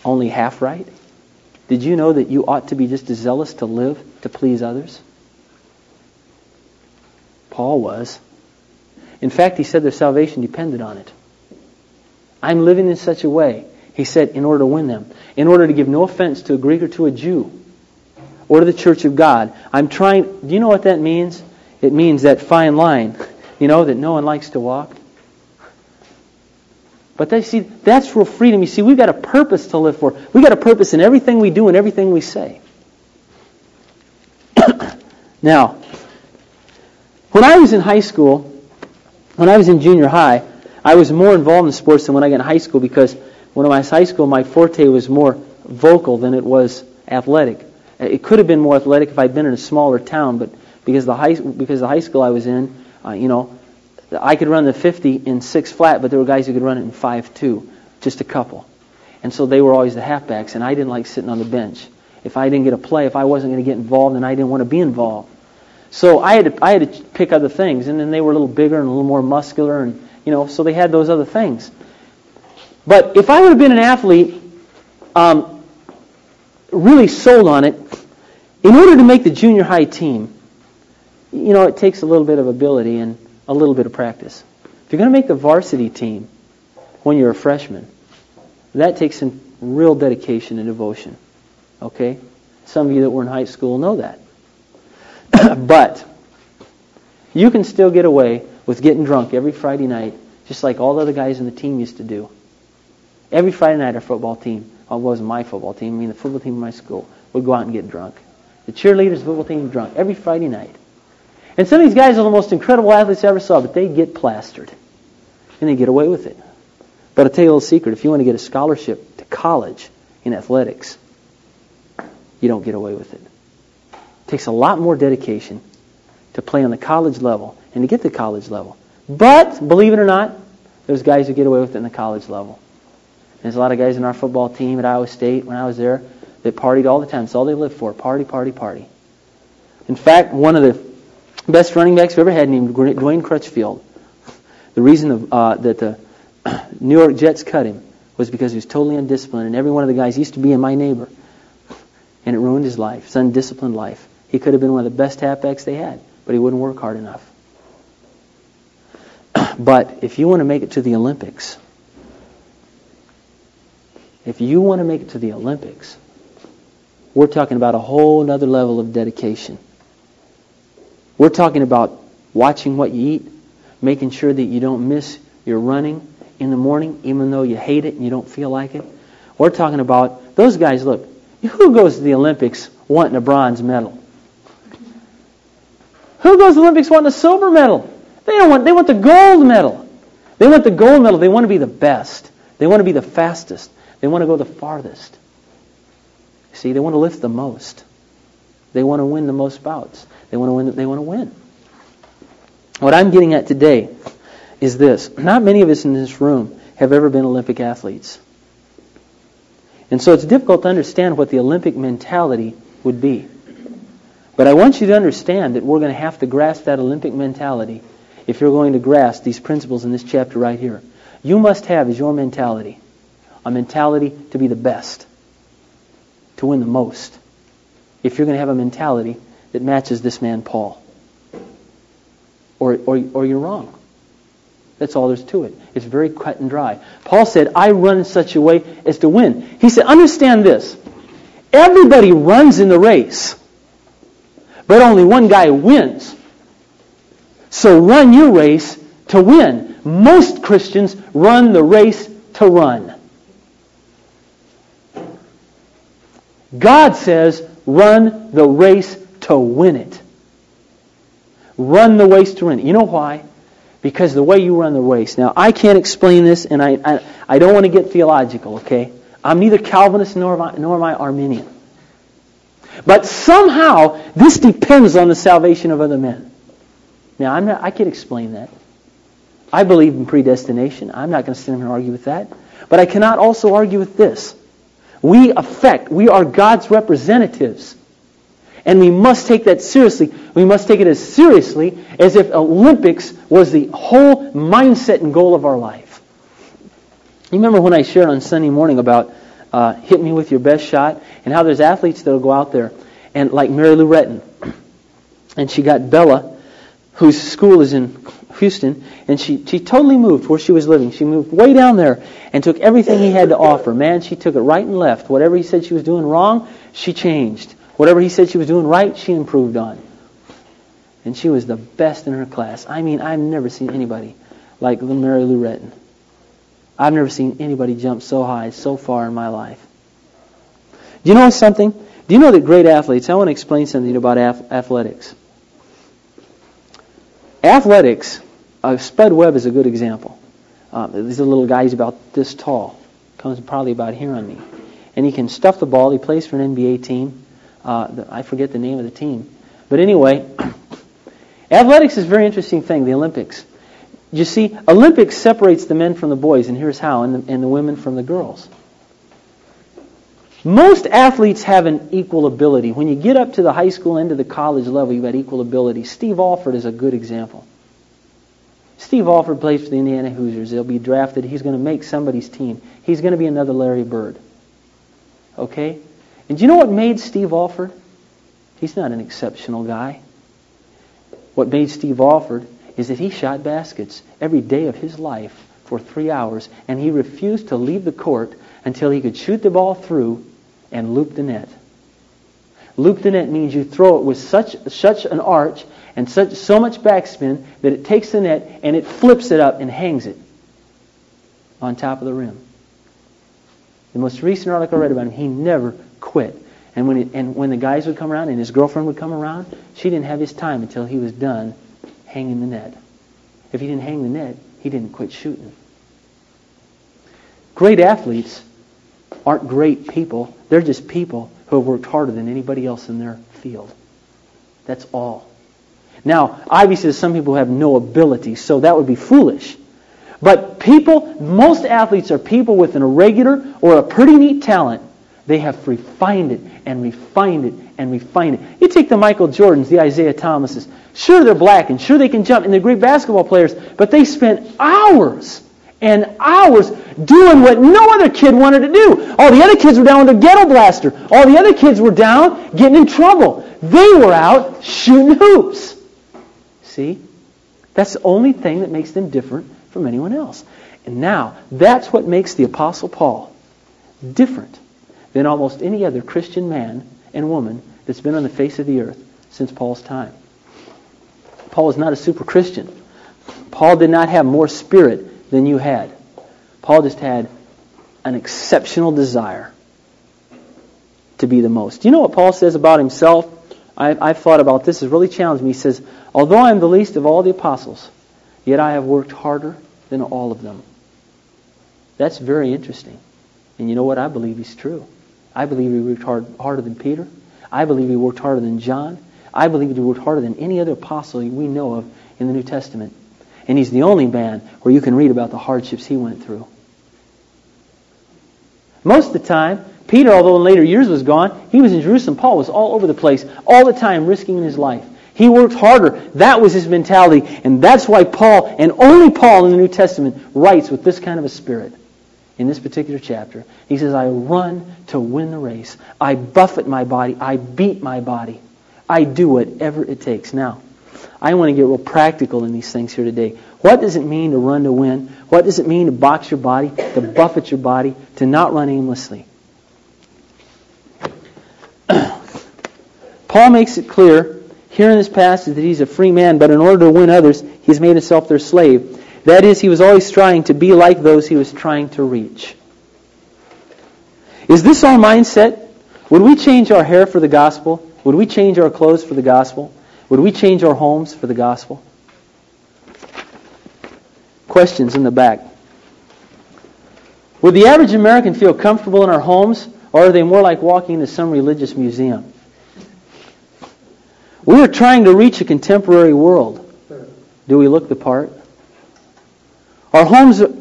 only half right? Did you know that you ought to be just as zealous to live to please others? Paul was. In fact, he said their salvation depended on it. I'm living in such a way, he said, in order to win them, in order to give no offense to a Greek or to a Jew or to the church of God. I'm trying, do you know what that means? It means that fine line, *laughs* you know, that no one likes to walk. But they see that's real freedom. You see, we've got a purpose to live for. We've got a purpose in everything we do and everything we say. *coughs* now, when I was in high school, when I was in junior high, I was more involved in sports than when I got in high school because when I was high school, my forte was more vocal than it was athletic. It could have been more athletic if I'd been in a smaller town, but because the high because the high school I was in, uh, you know, I could run the 50 in six flat, but there were guys who could run it in five two, just a couple, and so they were always the halfbacks, and I didn't like sitting on the bench. If I didn't get a play, if I wasn't going to get involved, then I didn't want to be involved. So I had to I had to pick other things, and then they were a little bigger and a little more muscular, and you know, so they had those other things. But if I would have been an athlete, um, really sold on it, in order to make the junior high team, you know, it takes a little bit of ability and a little bit of practice. If you're going to make the varsity team when you're a freshman, that takes some real dedication and devotion. Okay? Some of you that were in high school know that. *clears throat* but you can still get away with getting drunk every Friday night, just like all the other guys in the team used to do. Every Friday night, our football team, well, it wasn't my football team, I mean the football team in my school, would go out and get drunk. The cheerleaders, football team, drunk every Friday night. And some of these guys are the most incredible athletes I ever saw, but they get plastered. And they get away with it. But I'll tell you a little secret. If you want to get a scholarship to college in athletics, you don't get away with it. It takes a lot more dedication to play on the college level and to get to the college level. But, believe it or not, there's guys who get away with it in the college level. There's a lot of guys in our football team at Iowa State when I was there that partied all the time. That's all they lived for. Party, party, party. In fact, one of the best running backs we've ever had named Dwayne Crutchfield. The reason of, uh, that the *clears throat* New York Jets cut him was because he was totally undisciplined, and every one of the guys used to be in my neighbor, and it ruined his life, his undisciplined life. He could have been one of the best halfbacks they had, but he wouldn't work hard enough. *clears throat* but if you want to make it to the Olympics, if you want to make it to the Olympics, we're talking about a whole other level of dedication. We're talking about watching what you eat, making sure that you don't miss your running in the morning, even though you hate it and you don't feel like it. We're talking about those guys, look, who goes to the Olympics wanting a bronze medal? Who goes to the Olympics wanting a silver medal? They don't want they want the gold medal. They want the gold medal. They want to be the best. They want to be the fastest. They want to go the farthest. See, they want to lift the most. They want to win the most bouts. They want to win. They want to win. What I'm getting at today is this. Not many of us in this room have ever been Olympic athletes. And so it's difficult to understand what the Olympic mentality would be. But I want you to understand that we're going to have to grasp that Olympic mentality if you're going to grasp these principles in this chapter right here. You must have as your mentality a mentality to be the best, to win the most. If you're going to have a mentality that matches this man, Paul. Or, or, or you're wrong. That's all there's to it. It's very cut and dry. Paul said, I run in such a way as to win. He said, understand this. Everybody runs in the race, but only one guy wins. So run your race to win. Most Christians run the race to run. God says, run the race to win it. Run the race to win it. You know why? Because the way you run the race. Now, I can't explain this, and I, I, I don't want to get theological, okay? I'm neither Calvinist nor am I, nor am I Arminian. But somehow, this depends on the salvation of other men. Now, I'm not, I can explain that. I believe in predestination. I'm not going to stand here and argue with that. But I cannot also argue with this. We affect, we are God's representatives. And we must take that seriously. We must take it as seriously as if Olympics was the whole mindset and goal of our life. You remember when I shared on Sunday morning about uh, hit me with your best shot and how there's athletes that'll go out there and like Mary Lou Retton. *clears throat* And she got Bela, whose school is in Houston, and she, she totally moved where she was living. She moved way down there and took everything he had to offer. Man, she took it right and left. Whatever he said she was doing wrong, she changed. Whatever he said she was doing right, she improved on. And she was the best in her class. I mean, I've never seen anybody like Mary Lou Retton. I've never seen anybody jump so high so far in my life. Do you know something? Do you know that great athletes, I want to explain something about athletics. Athletics, uh, Spud Webb is a good example. Uh, he's a little guy, he's about this tall, comes probably about here on me. And he can stuff the ball. He plays for an NBA team. Uh, the, I forget the name of the team. But anyway, *clears throat* athletics is a very interesting thing, the Olympics. You see, Olympics separates the men from the boys, and here's how, and the, and the women from the girls. Most athletes have an equal ability. When you get up to the high school and to the college level, you've got equal ability. Steve Alford is a good example. Steve Alford plays for the Indiana Hoosiers. He'll be drafted. He's going to make somebody's team. He's going to be another Larry Bird. Okay? And do you know what made Steve Alford? He's not an exceptional guy. What made Steve Alford is that he shot baskets every day of his life for three hours, and he refused to leave the court until he could shoot the ball through and loop the net. Loop the net means you throw it with such such an arch and such so much backspin that it takes the net and it flips it up and hangs it on top of the rim. The most recent article I read about him, he never quit. And when, and when the guys would come around and his girlfriend would come around, she didn't have his time until he was done hanging the net. If he didn't hang the net, he didn't quit shooting. Great athletes aren't great people. They're just people who have worked harder than anybody else in their field. That's all. Now, obviously, some people have no ability, so that would be foolish. But people, most athletes are people with an irregular or a pretty neat talent. They have refined it and refined it and refined it. You take the Michael Jordans, the Isiah Thomases. Sure, they're black and sure they can jump and they're great basketball players, but they spent hours and hours doing what no other kid wanted to do. All the other kids were down with a ghetto blaster. All the other kids were down getting in trouble. They were out shooting hoops. See? That's the only thing that makes them different from anyone else. And now, that's what makes the Apostle Paul different than almost any other Christian man and woman that's been on the face of the earth since Paul's time. Paul was not a super Christian. Paul did not have more spirit than you had. Paul just had an exceptional desire to be the most. Do you know what Paul says about himself? I, I've thought about this. It's really challenged me. He says, Although I am the least of all the apostles, yet I have worked harder than all of them. That's very interesting. And you know what? I believe he's true. I believe he worked hard, harder than Peter. I believe he worked harder than John. I believe he worked harder than any other apostle we know of in the New Testament. And he's the only man where you can read about the hardships he went through. Most of the time, Peter, although in later years was gone, he was in Jerusalem. Paul was all over the place, all the time risking his life. He worked harder. That was his mentality. And that's why Paul, and only Paul in the New Testament, writes with this kind of a spirit in this particular chapter. He says, I run to win the race. I buffet my body. I beat my body. I do whatever it takes. Now, I want to get real practical in these things here today. What does it mean to run to win? What does it mean to box your body, to buffet your body, to not run aimlessly? *clears throat* Paul makes it clear here in this passage that he's a free man, but in order to win others, he's made himself their slave. That is, he was always trying to be like those he was trying to reach. Is this our mindset? Would we change our hair for the gospel? Would we change our clothes for the gospel? Would we change our homes for the gospel? Questions in the back. Would the average American feel comfortable in our homes, or are they more like walking into some religious museum? We are trying to reach a contemporary world. Do we look the part? Our homes, are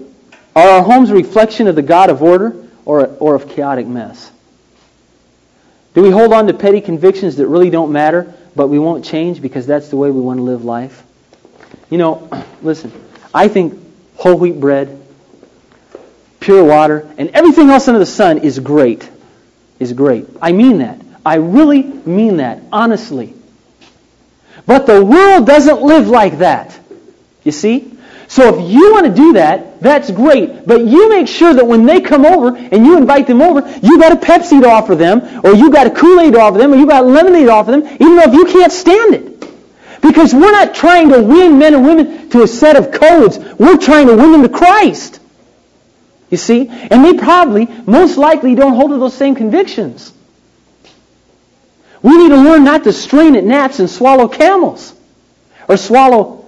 our homes a reflection of the God of order or, or of chaotic mess? Do we hold on to petty convictions that really don't matter, but we won't change because that's the way we want to live life? You know, *clears throat* listen, I think whole wheat bread, pure water, and everything else under the sun is great. Is great. I mean that. I really mean that, honestly. But the world doesn't live like that. You see? So if you want to do that, that's great. But you make sure that when they come over and you invite them over, you got a Pepsi to offer them, or you got a Kool-Aid to offer them, or you got lemonade to offer them, even though if you can't stand it. Because we're not trying to win men and women to a set of codes. We're trying to win them to Christ. You see? And they probably, most likely, don't hold to those same convictions. We need to learn not to strain at gnats and swallow camels. Or swallow,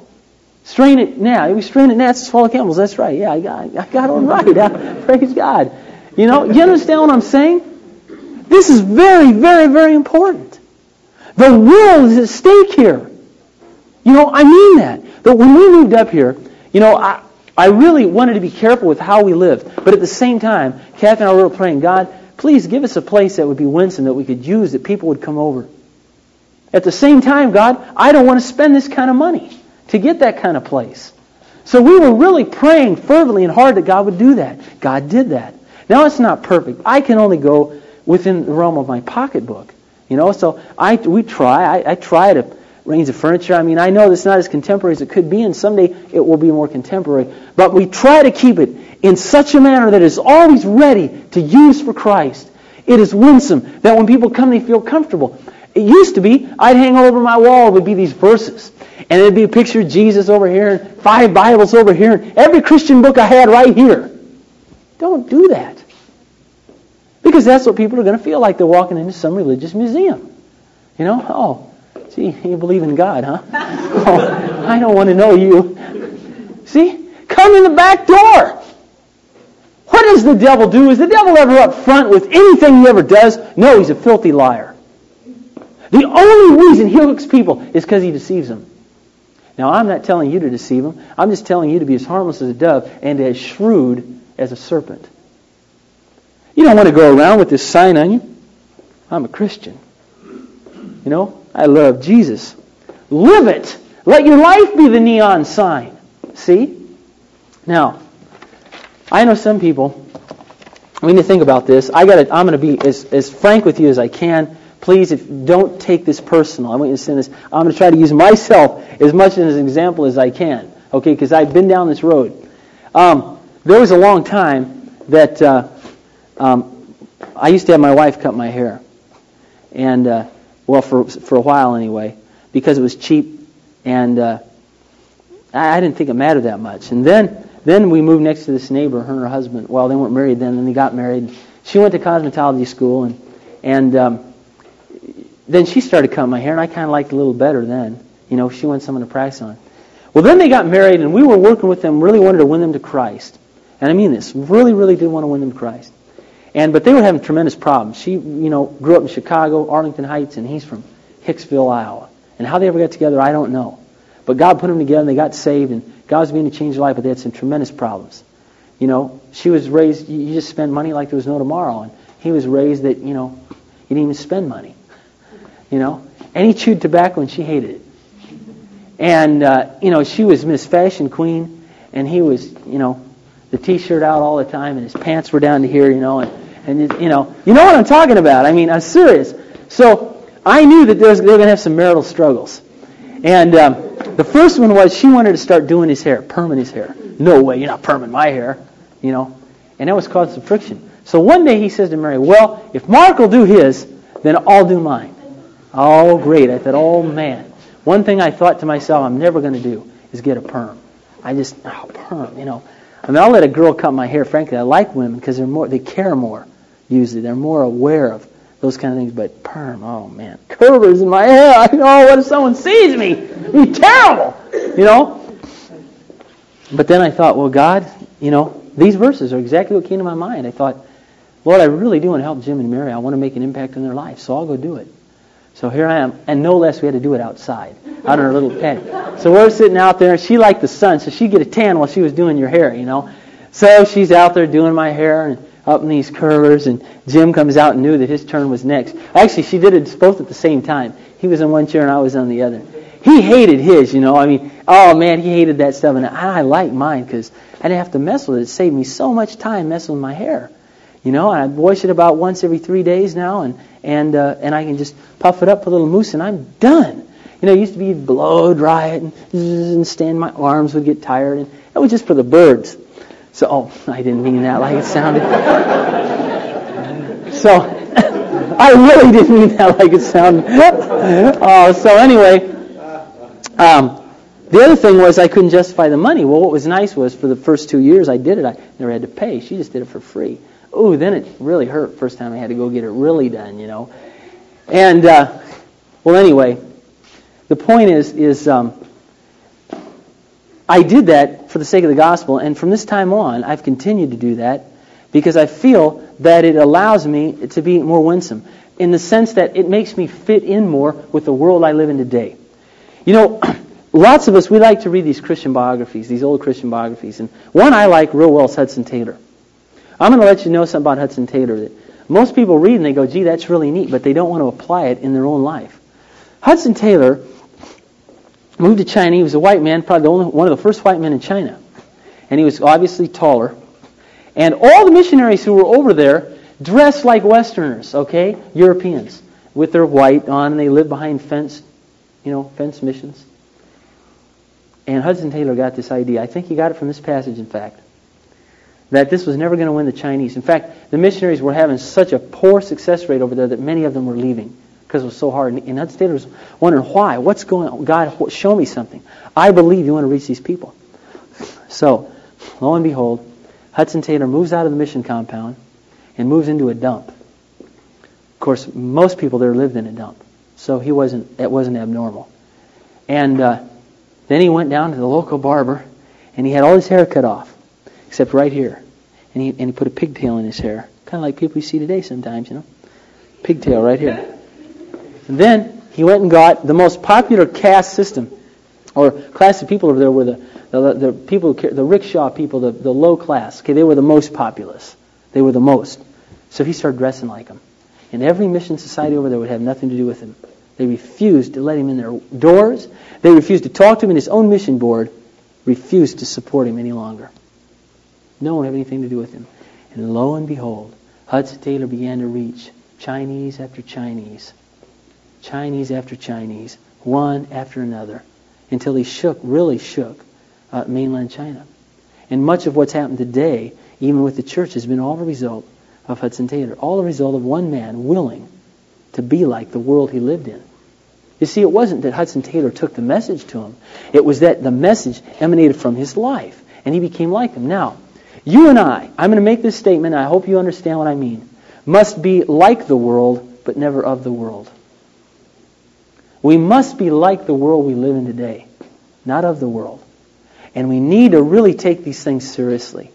strain it now. we strain at gnats and swallow camels. That's right. Yeah, I got, I got it right. *laughs* Praise God. You know, you understand what I'm saying? This is very, very, very important. The world is at stake here. You know, I mean that. But when we moved up here, you know, I, I really wanted to be careful with how we lived. But at the same time, Kathy and I were praying, God, please give us a place that would be winsome, that we could use, that people would come over. At the same time, God, I don't want to spend this kind of money to get that kind of place. So we were really praying fervently and hard that God would do that. God did that. Now it's not perfect. I can only go within the realm of my pocketbook. You know, so I we try. I, I try to arrange the furniture. I mean, I know it's not as contemporary as it could be, and someday it will be more contemporary. But we try to keep it in such a manner that it is always ready to use for Christ. It is winsome that when people come, they feel comfortable. It used to be I'd hang over my wall would be these verses, and it'd be a picture of Jesus over here, and five Bibles over here, and every Christian book I had right here. Don't do that. Because that's what people are going to feel like they're walking into some religious museum. You know, oh, see, you believe in God, huh? *laughs* Oh, I don't want to know you. See, come in the back door. What does the devil do? Is the devil ever up front with anything he ever does? No, he's a filthy liar. The only reason he hooks people is because he deceives them. Now, I'm not telling you to deceive them. I'm just telling you to be as harmless as a dove and as shrewd as a serpent. You don't want to go around with this sign on you. I'm a Christian. You know, I love Jesus. Live it. Let your life be the neon sign. See? Now, I know some people, need to think about this. I got I'm going to be as, as frank with you as I can. Please, if don't take this personal. I want you to send this. I'm going to try to use myself as much as an example as I can. Okay, because I've been down this road. Um, there was a long time that uh, um, I used to have my wife cut my hair, and uh, well, for for a while anyway, because it was cheap, and uh, I, I didn't think it mattered that much. And then then we moved next to this neighbor, her and her husband. Well, they weren't married then, and they got married. She went to cosmetology school, and and um, then she started cutting my hair, and I kind of liked it a little better then. You know, she wanted someone to practice on. Well, then they got married, and we were working with them, really wanted to win them to Christ. And I mean this, really, really did want to win them to Christ. And but they were having tremendous problems. She, you know, grew up in Chicago, Arlington Heights, and he's from Hicksville, Iowa. And how they ever got together, I don't know. But God put them together, and they got saved, and God was beginning to change their life, but they had some tremendous problems. You know, she was raised, you just spend money like there was no tomorrow. And he was raised that, you know, you didn't even spend money. You know? And he chewed tobacco, and she hated it. And, uh, you know, she was Miss Fashion Queen, and he was, you know, the T-shirt out all the time, and his pants were down to here, you know, and, and you know, you know what I'm talking about. I mean, I'm serious. So I knew that there was, they were going to have some marital struggles. And um, the first one was she wanted to start doing his hair, perming his hair. No way, you're not perming my hair, you know. And that was causing some friction. So one day he says to Mary, well, if Mark will do his, then I'll do mine. Oh, great. I thought, oh, man. One thing I thought to myself I'm never going to do is get a perm. I just, oh, perm, you know. I mean, I'll let a girl cut my hair. Frankly, I like women because they're more, they care more. Usually, they're more aware of those kind of things. But perm, oh man, curlers in my hair. I know what if someone sees me? Be terrible, you know. But then I thought, well, God, you know, these verses are exactly what came to my mind. I thought, Lord, I really do want to help Jim and Mary. I want to make an impact in their life, so I'll go do it. So here I am, and no less, we had to do it outside, out in her little tent. So we're sitting out there, and she liked the sun, so she'd get a tan while she was doing your hair, you know. So she's out there doing my hair and up in these curlers, and Jim comes out and knew that his turn was next. Actually, she did it both at the same time. He was in one chair and I was on the other. He hated his, you know. I mean, oh man, he hated that stuff, and I, I like mine because I didn't have to mess with it. It saved me so much time messing with my hair. You know, and I wash it about once every three days now, and and uh, and I can just puff it up, a little mousse, and I'm done. You know, it used to be blow dry it and, and stand. My arms would get tired, and it was just for the birds. So, oh, I didn't mean that like it sounded. *laughs* so, *laughs* I really didn't mean that like it sounded. *laughs* oh, so anyway, um, The other thing was I couldn't justify the money. Well, what was nice was for the first two years I did it, I never had to pay. She just did it for free. Ooh, then it really hurt first time I had to go get it really done, you know. And uh, well, anyway, the point is is um, I did that for the sake of the gospel, and from this time on, I've continued to do that because I feel that it allows me to be more winsome in the sense that it makes me fit in more with the world I live in today. You know. *clears throat* lots of us, we like to read these Christian biographies, these old Christian biographies. And one I like real well is Hudson Taylor. I'm going to let you know something about Hudson Taylor that most people read and they go, gee, that's really neat, but they don't want to apply it in their own life. Hudson Taylor moved to China. He was a white man, probably only, one of the first white men in China. And he was obviously taller. And all the missionaries who were over there dressed like Westerners, okay? Europeans, with their white on, and they lived behind fence, you know, fence missions. And Hudson Taylor got this idea. I think he got it from this passage, in fact, that this was never going to win the Chinese. In fact, the missionaries were having such a poor success rate over there that many of them were leaving because it was so hard. And Hudson Taylor was wondering why. What's going on? God, show me something. I believe you want to reach these people. *laughs* So, lo and behold, Hudson Taylor moves out of the mission compound and moves into a dump. Of course, most people there lived in a dump, so he wasn't. It wasn't abnormal. And uh, then he went down to the local barber, and he had all his hair cut off, except right here. And he, and he put a pigtail in his hair, kind of like people you see today sometimes, you know. Pigtail right here. And then he went and got the most popular caste system, or class of people over there were the, the, the people, the rickshaw people, the, the low class. Okay, they were the most populous. They were the most. So he started dressing like them. And every mission society over there would have nothing to do with him. They refused to let him in their doors. They refused to talk to him, and his own mission board refused to support him any longer. No one had anything to do with him. And lo and behold, Hudson Taylor began to reach Chinese after Chinese, Chinese after Chinese, one after another, until he shook, really shook, uh, mainland China. And much of what's happened today, even with the church, has been all the result of Hudson Taylor, all the result of one man willing to be like the world he lived in. You see, it wasn't that Hudson Taylor took the message to him. It was that the message emanated from his life, and he became like him. Now, you and I, I'm going to make this statement, I hope you understand what I mean, must be like the world, but never of the world. We must be like the world we live in today, not of the world. And we need to really take these things seriously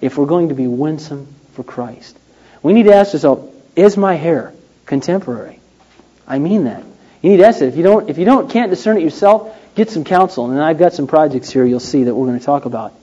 if we're going to be winsome for Christ. We need to ask ourselves, is my hair contemporary? I mean that. You need to ask it. If you don't, if you don't can't discern it yourself, get some counsel. And I've got some projects here you'll see that we're going to talk about.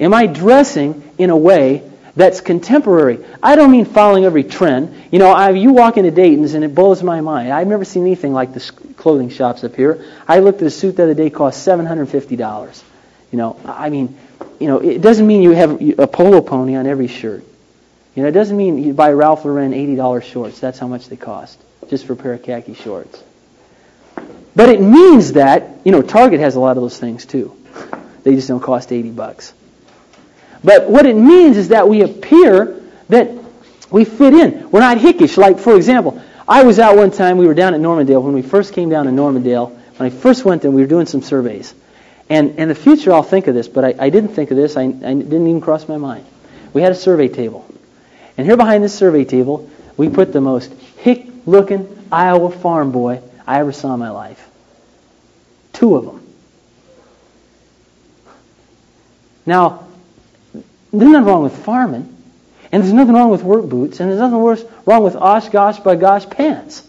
Am I dressing in a way that's contemporary? I don't mean following every trend. You know, I, you walk into Dayton's and it blows my mind. I've never seen anything like the clothing shops up here. I looked at a suit the other day, cost seven hundred fifty dollars. You know, I mean, you know, it doesn't mean you have a polo pony on every shirt. You know, it doesn't mean you buy Ralph Lauren eighty dollars shorts. That's how much they cost, just for a pair of khaki shorts. But it means that, you know, Target has a lot of those things too. They just don't cost 80 bucks. But what it means is that we appear that we fit in. We're not hickish. Like, for example, I was out one time, we were down at Normandale. When we first came down to Normandale, when I first went there, we were doing some surveys. And in the future, I'll think of this, but I, I didn't think of this. I, I didn't even cross my mind. We had a survey table. And here behind this survey table, we put the most hick looking Iowa farm boy I ever saw in my life. Two of them. Now, there's nothing wrong with farming, and there's nothing wrong with work boots, and there's nothing worse wrong with OshKosh B'gosh pants.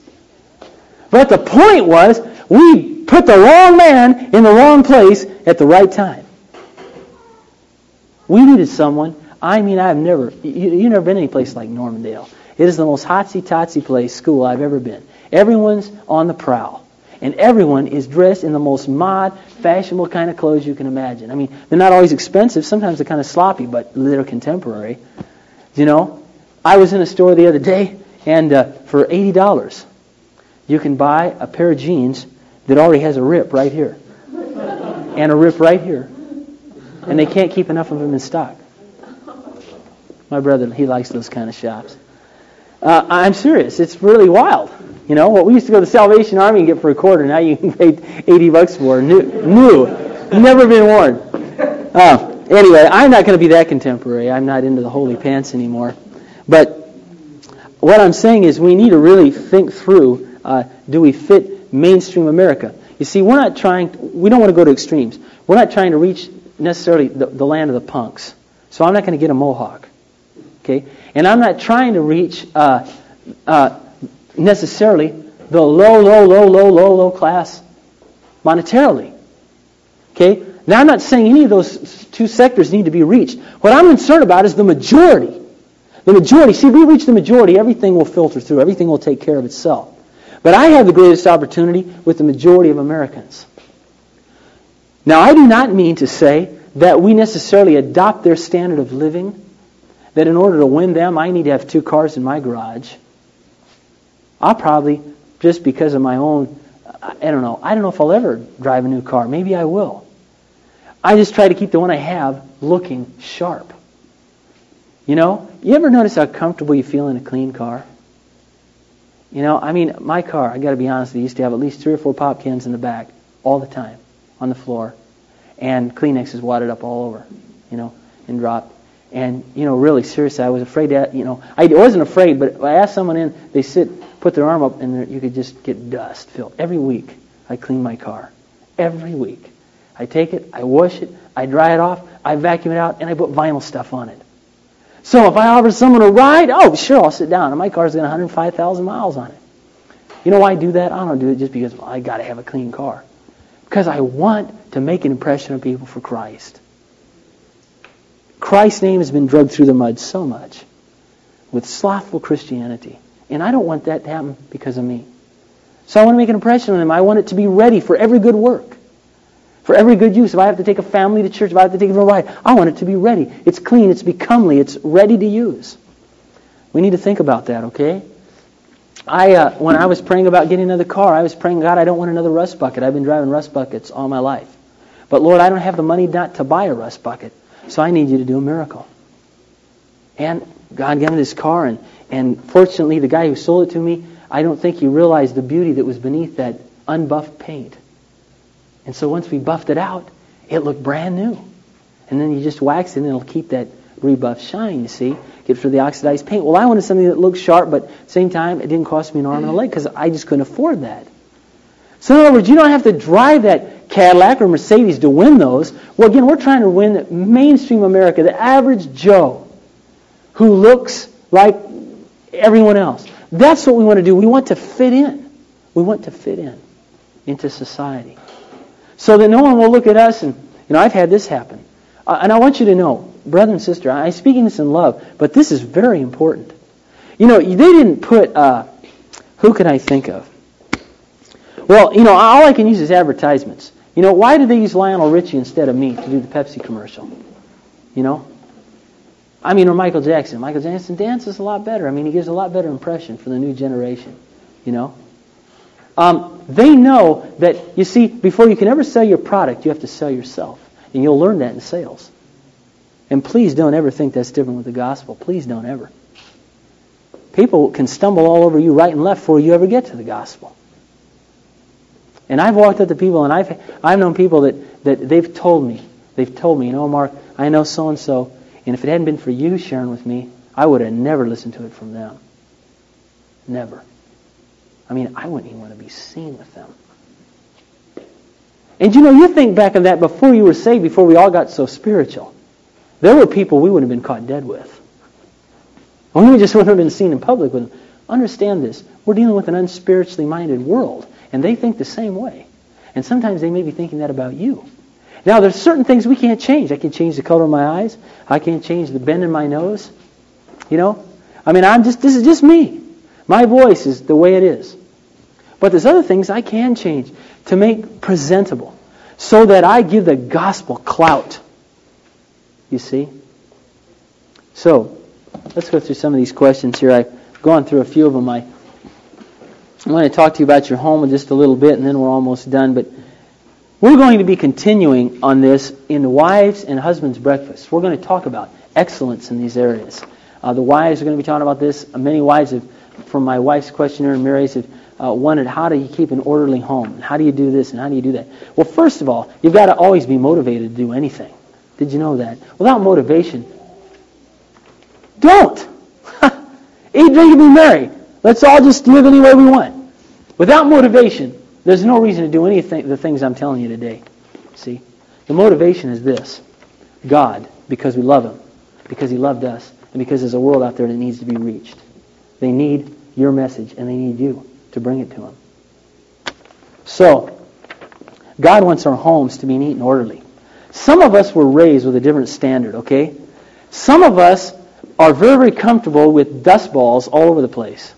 But the point was, we put the wrong man in the wrong place at the right time. We needed someone. I mean, I've never, you, you've never been any place like Normandale. It is the most hotsy-totsy place, school I've ever been. Everyone's on the prowl. And everyone is dressed in the most mod, fashionable kind of clothes you can imagine. I mean, they're not always expensive. Sometimes they're kind of sloppy, but they're contemporary. You know, I was in a store the other day, and uh, for $80, you can buy a pair of jeans that already has a rip right here. and a rip right here. And they can't keep enough of them in stock. My brother, he likes those kind of shops. Uh, I'm serious. It's really wild. You know, what we used to go to the Salvation Army and get for a quarter, now you can pay 80 bucks for. New, new, never been worn. Uh, anyway, I'm not going to be that contemporary. I'm not into the holy pants anymore. But what I'm saying is we need to really think through, uh, do we fit mainstream America? You see, we're not trying, we don't want to go to extremes. We're not trying to reach necessarily the, the land of the punks. So I'm not going to get a mohawk. Okay? And I'm not trying to reach uh, uh, necessarily the low, low, low, low, low, low class monetarily. Okay? Now, I'm not saying any of those two sectors need to be reached. What I'm concerned about is the majority. The majority. See, if we reach the majority, everything will filter through. Everything will take care of itself. But I have the greatest opportunity with the majority of Americans. Now, I do not mean to say that we necessarily adopt their standard of living, that in order to win them, I need to have two cars in my garage. I'll probably, just because of my own, I don't know, I don't know if I'll ever drive a new car. Maybe I will. I just try to keep the one I have looking sharp. You know, you ever notice how comfortable you feel in a clean car? You know, I mean, my car, I got to be honest, I used to have at least three or four pop cans in the back all the time on the floor, and Kleenex is wadded up all over, you know, and dropped. And you know, really seriously, I was afraid that you know, I wasn't afraid, but I asked someone in, they sit, put their arm up, and you could just get dust filled. Every week, I clean my car. Every week, I take it, I wash it, I dry it off, I vacuum it out, and I put vinyl stuff on it. So if I offer someone a ride, oh sure, I'll sit down. And my car's got 105,000 miles on it. You know why I do that? I don't do it just because well, I got to have a clean car. Because I want to make an impression on people for Christ. Christ's name has been drugged through the mud so much with slothful Christianity. And I don't want that to happen because of me. So I want to make an impression on them. I want it to be ready for every good work, for every good use. If I have to take a family to church, if I have to take a ride, I want it to be ready. It's clean, it's becomely, it's ready to use. We need to think about that, okay? I, uh, when I was praying about getting another car, I was praying, God, I don't want another rust bucket. I've been driving rust buckets all my life. But Lord, I don't have the money not to buy a rust bucket. So I need you to do a miracle. And God gave me this car, and, and fortunately, the guy who sold it to me, I don't think he realized the beauty that was beneath that unbuffed paint. And so once we buffed it out, it looked brand new. And then you just wax it, and it'll keep that rebuff shine, you see. Get for the oxidized paint. Well, I wanted something that looked sharp, but at the same time, it didn't cost me an arm and a leg because I just couldn't afford that. So in other words, you don't have to drive that Cadillac or Mercedes to win those. Well, again, we're trying to win mainstream America, the average Joe who looks like everyone else. That's what we want to do. We want to fit in. We want to fit in into society. So that no one will look at us and, you know, I've had this happen. Uh, and I want you to know, brother and sister, I'm speaking this in love, but this is very important. You know, they didn't put, uh, who can I think of? Well, you know, all I can use is advertisements. You know, why did they use Lionel Richie instead of me to do the Pepsi commercial? You know? I mean, or Michael Jackson. Michael Jackson dances a lot better. I mean, he gives a lot better impression for the new generation. You know? Um, they know that, you see, before you can ever sell your product, you have to sell yourself. And you'll learn that in sales. And please don't ever think that's different with the gospel. Please don't ever. People can stumble all over you right and left before you ever get to the gospel. And I've walked up to people, and I've I've known people that that they've told me, they've told me, you know, Mark, I know so and so, and if it hadn't been for you sharing with me, I would have never listened to it from them. Never. I mean, I wouldn't even want to be seen with them. And you know, you think back of that before you were saved, before we all got so spiritual. There were people we wouldn't have been caught dead with. we just wouldn't have been seen in public with them. Understand this. We're dealing with an unspiritually minded world. And they think the same way. And sometimes they may be thinking that about you. Now, there's certain things we can't change. I can change the color of my eyes. I can't change the bend in my nose. You know? I mean, I'm just, this is just me. My voice is the way it is. But there's other things I can change to make presentable so that I give the gospel clout. You see? So, let's go through some of these questions here. I've gone through a few of them. I I want to talk to you about your home in just a little bit, and then we're almost done. But we're going to be continuing on this in the Wives and Husbands Breakfast. We're going to talk about excellence in these areas. Uh, the wives are going to be talking about this. Many wives have, from my wife's questionnaire and Mary's, have uh, wondered how do you keep an orderly home? How do you do this and how do you do that? Well, first of all, you've got to always be motivated to do anything. Did you know that? Without motivation, don't. Eat, drink, and be merry. Let's all just live any way we want. Without motivation, there's no reason to do anything the things I'm telling you today. See? The motivation is this. God, because we love Him, because He loved us, and because there's a world out there that needs to be reached. They need your message, and they need you to bring it to them. So, God wants our homes to be neat and orderly. Some of us were raised with a different standard, okay? Some of us are very, very comfortable with dust balls all over the place.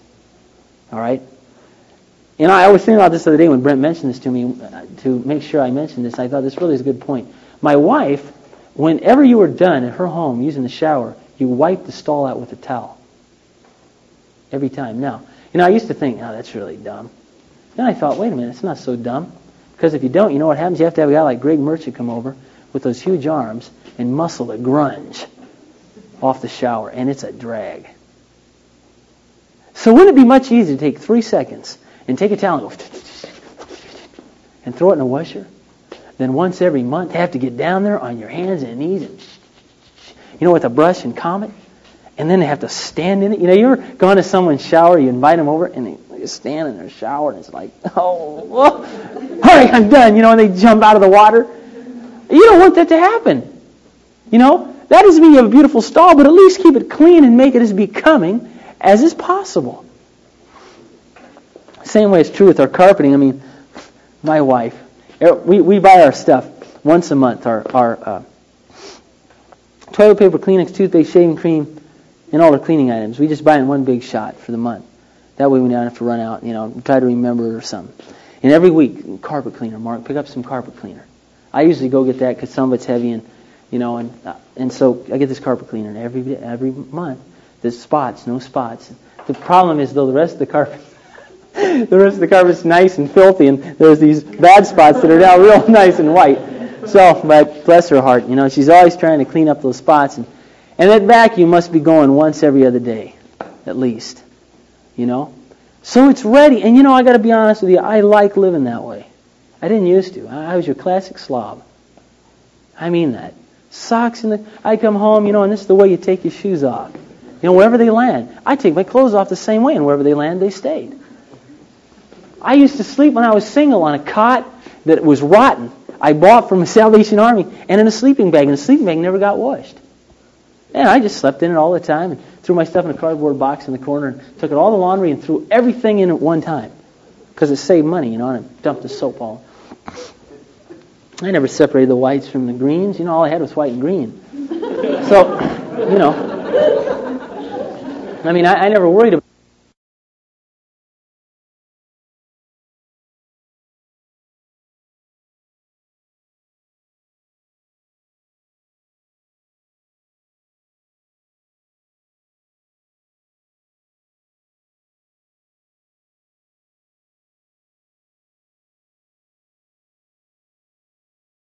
All right? You know, I was thinking about this the other day when Brent mentioned this to me uh, to make sure I mentioned this. I thought this really is a good point. My wife, whenever you were done at her home using the shower, you wipe the stall out with a towel. Every time. Now, you know, I used to think, oh, that's really dumb. Then I thought, wait a minute, it's not so dumb. Because if you don't, you know what happens? You have to have a guy like Greg Merchant come over with those huge arms and muscle the grunge off the shower, and it's a drag. So wouldn't it be much easier to take three seconds and take a towel and, and throw it in a washer than once every month have to get down there on your hands and knees and you know with a brush and comb it and then they have to stand in it. You know, you ever gone to someone's shower, you invite them over, and they stand in their shower, and it's like, *laughs* oh, all right, I'm done. You know, and they jump out of the water. You don't want that to happen. You know, that doesn't mean you have a beautiful stall, but at least keep it clean and make it as becoming as is possible. Same way it's true with our carpeting. I mean, my wife, er, we, we buy our stuff once a month. Our, our uh, toilet paper, Kleenex, toothpaste, shaving cream, and all the cleaning items. We just buy in one big shot for the month. That way we don't have to run out, you know, try to remember or something. And every week, carpet cleaner, Mark, pick up some carpet cleaner. I usually go get that because some of it's heavy and, you know, and uh, and so I get this carpet cleaner every every month. There's spots, no spots. The problem is though the rest of the carpet, *laughs* the rest of the carpet's nice and filthy, and there's these bad spots that are now *laughs* real nice and white. So, but bless her heart, you know, she's always trying to clean up those spots and and that vacuum must be going once every other day, at least. You know? So it's ready. And you know, I got to be honest with you, I like living that way. I didn't used to. I was your classic slob. I mean that. Socks in the. I come home, you know, and this is the way you take your shoes off. You know, wherever they land. I take my clothes off the same way, and wherever they land, they stayed. I used to sleep when I was single on a cot that was rotten. I bought from the *laughs* Salvation Army, and in a sleeping bag, and the sleeping bag never got washed. And I just slept in it all the time and threw my stuff in a cardboard box in the corner and took it all the laundry and threw everything in at one time because it saved money, you know, and I dumped the soap all. I never separated the whites from the greens. You know, all I had was white and green. So, you know, I mean, I, I never worried about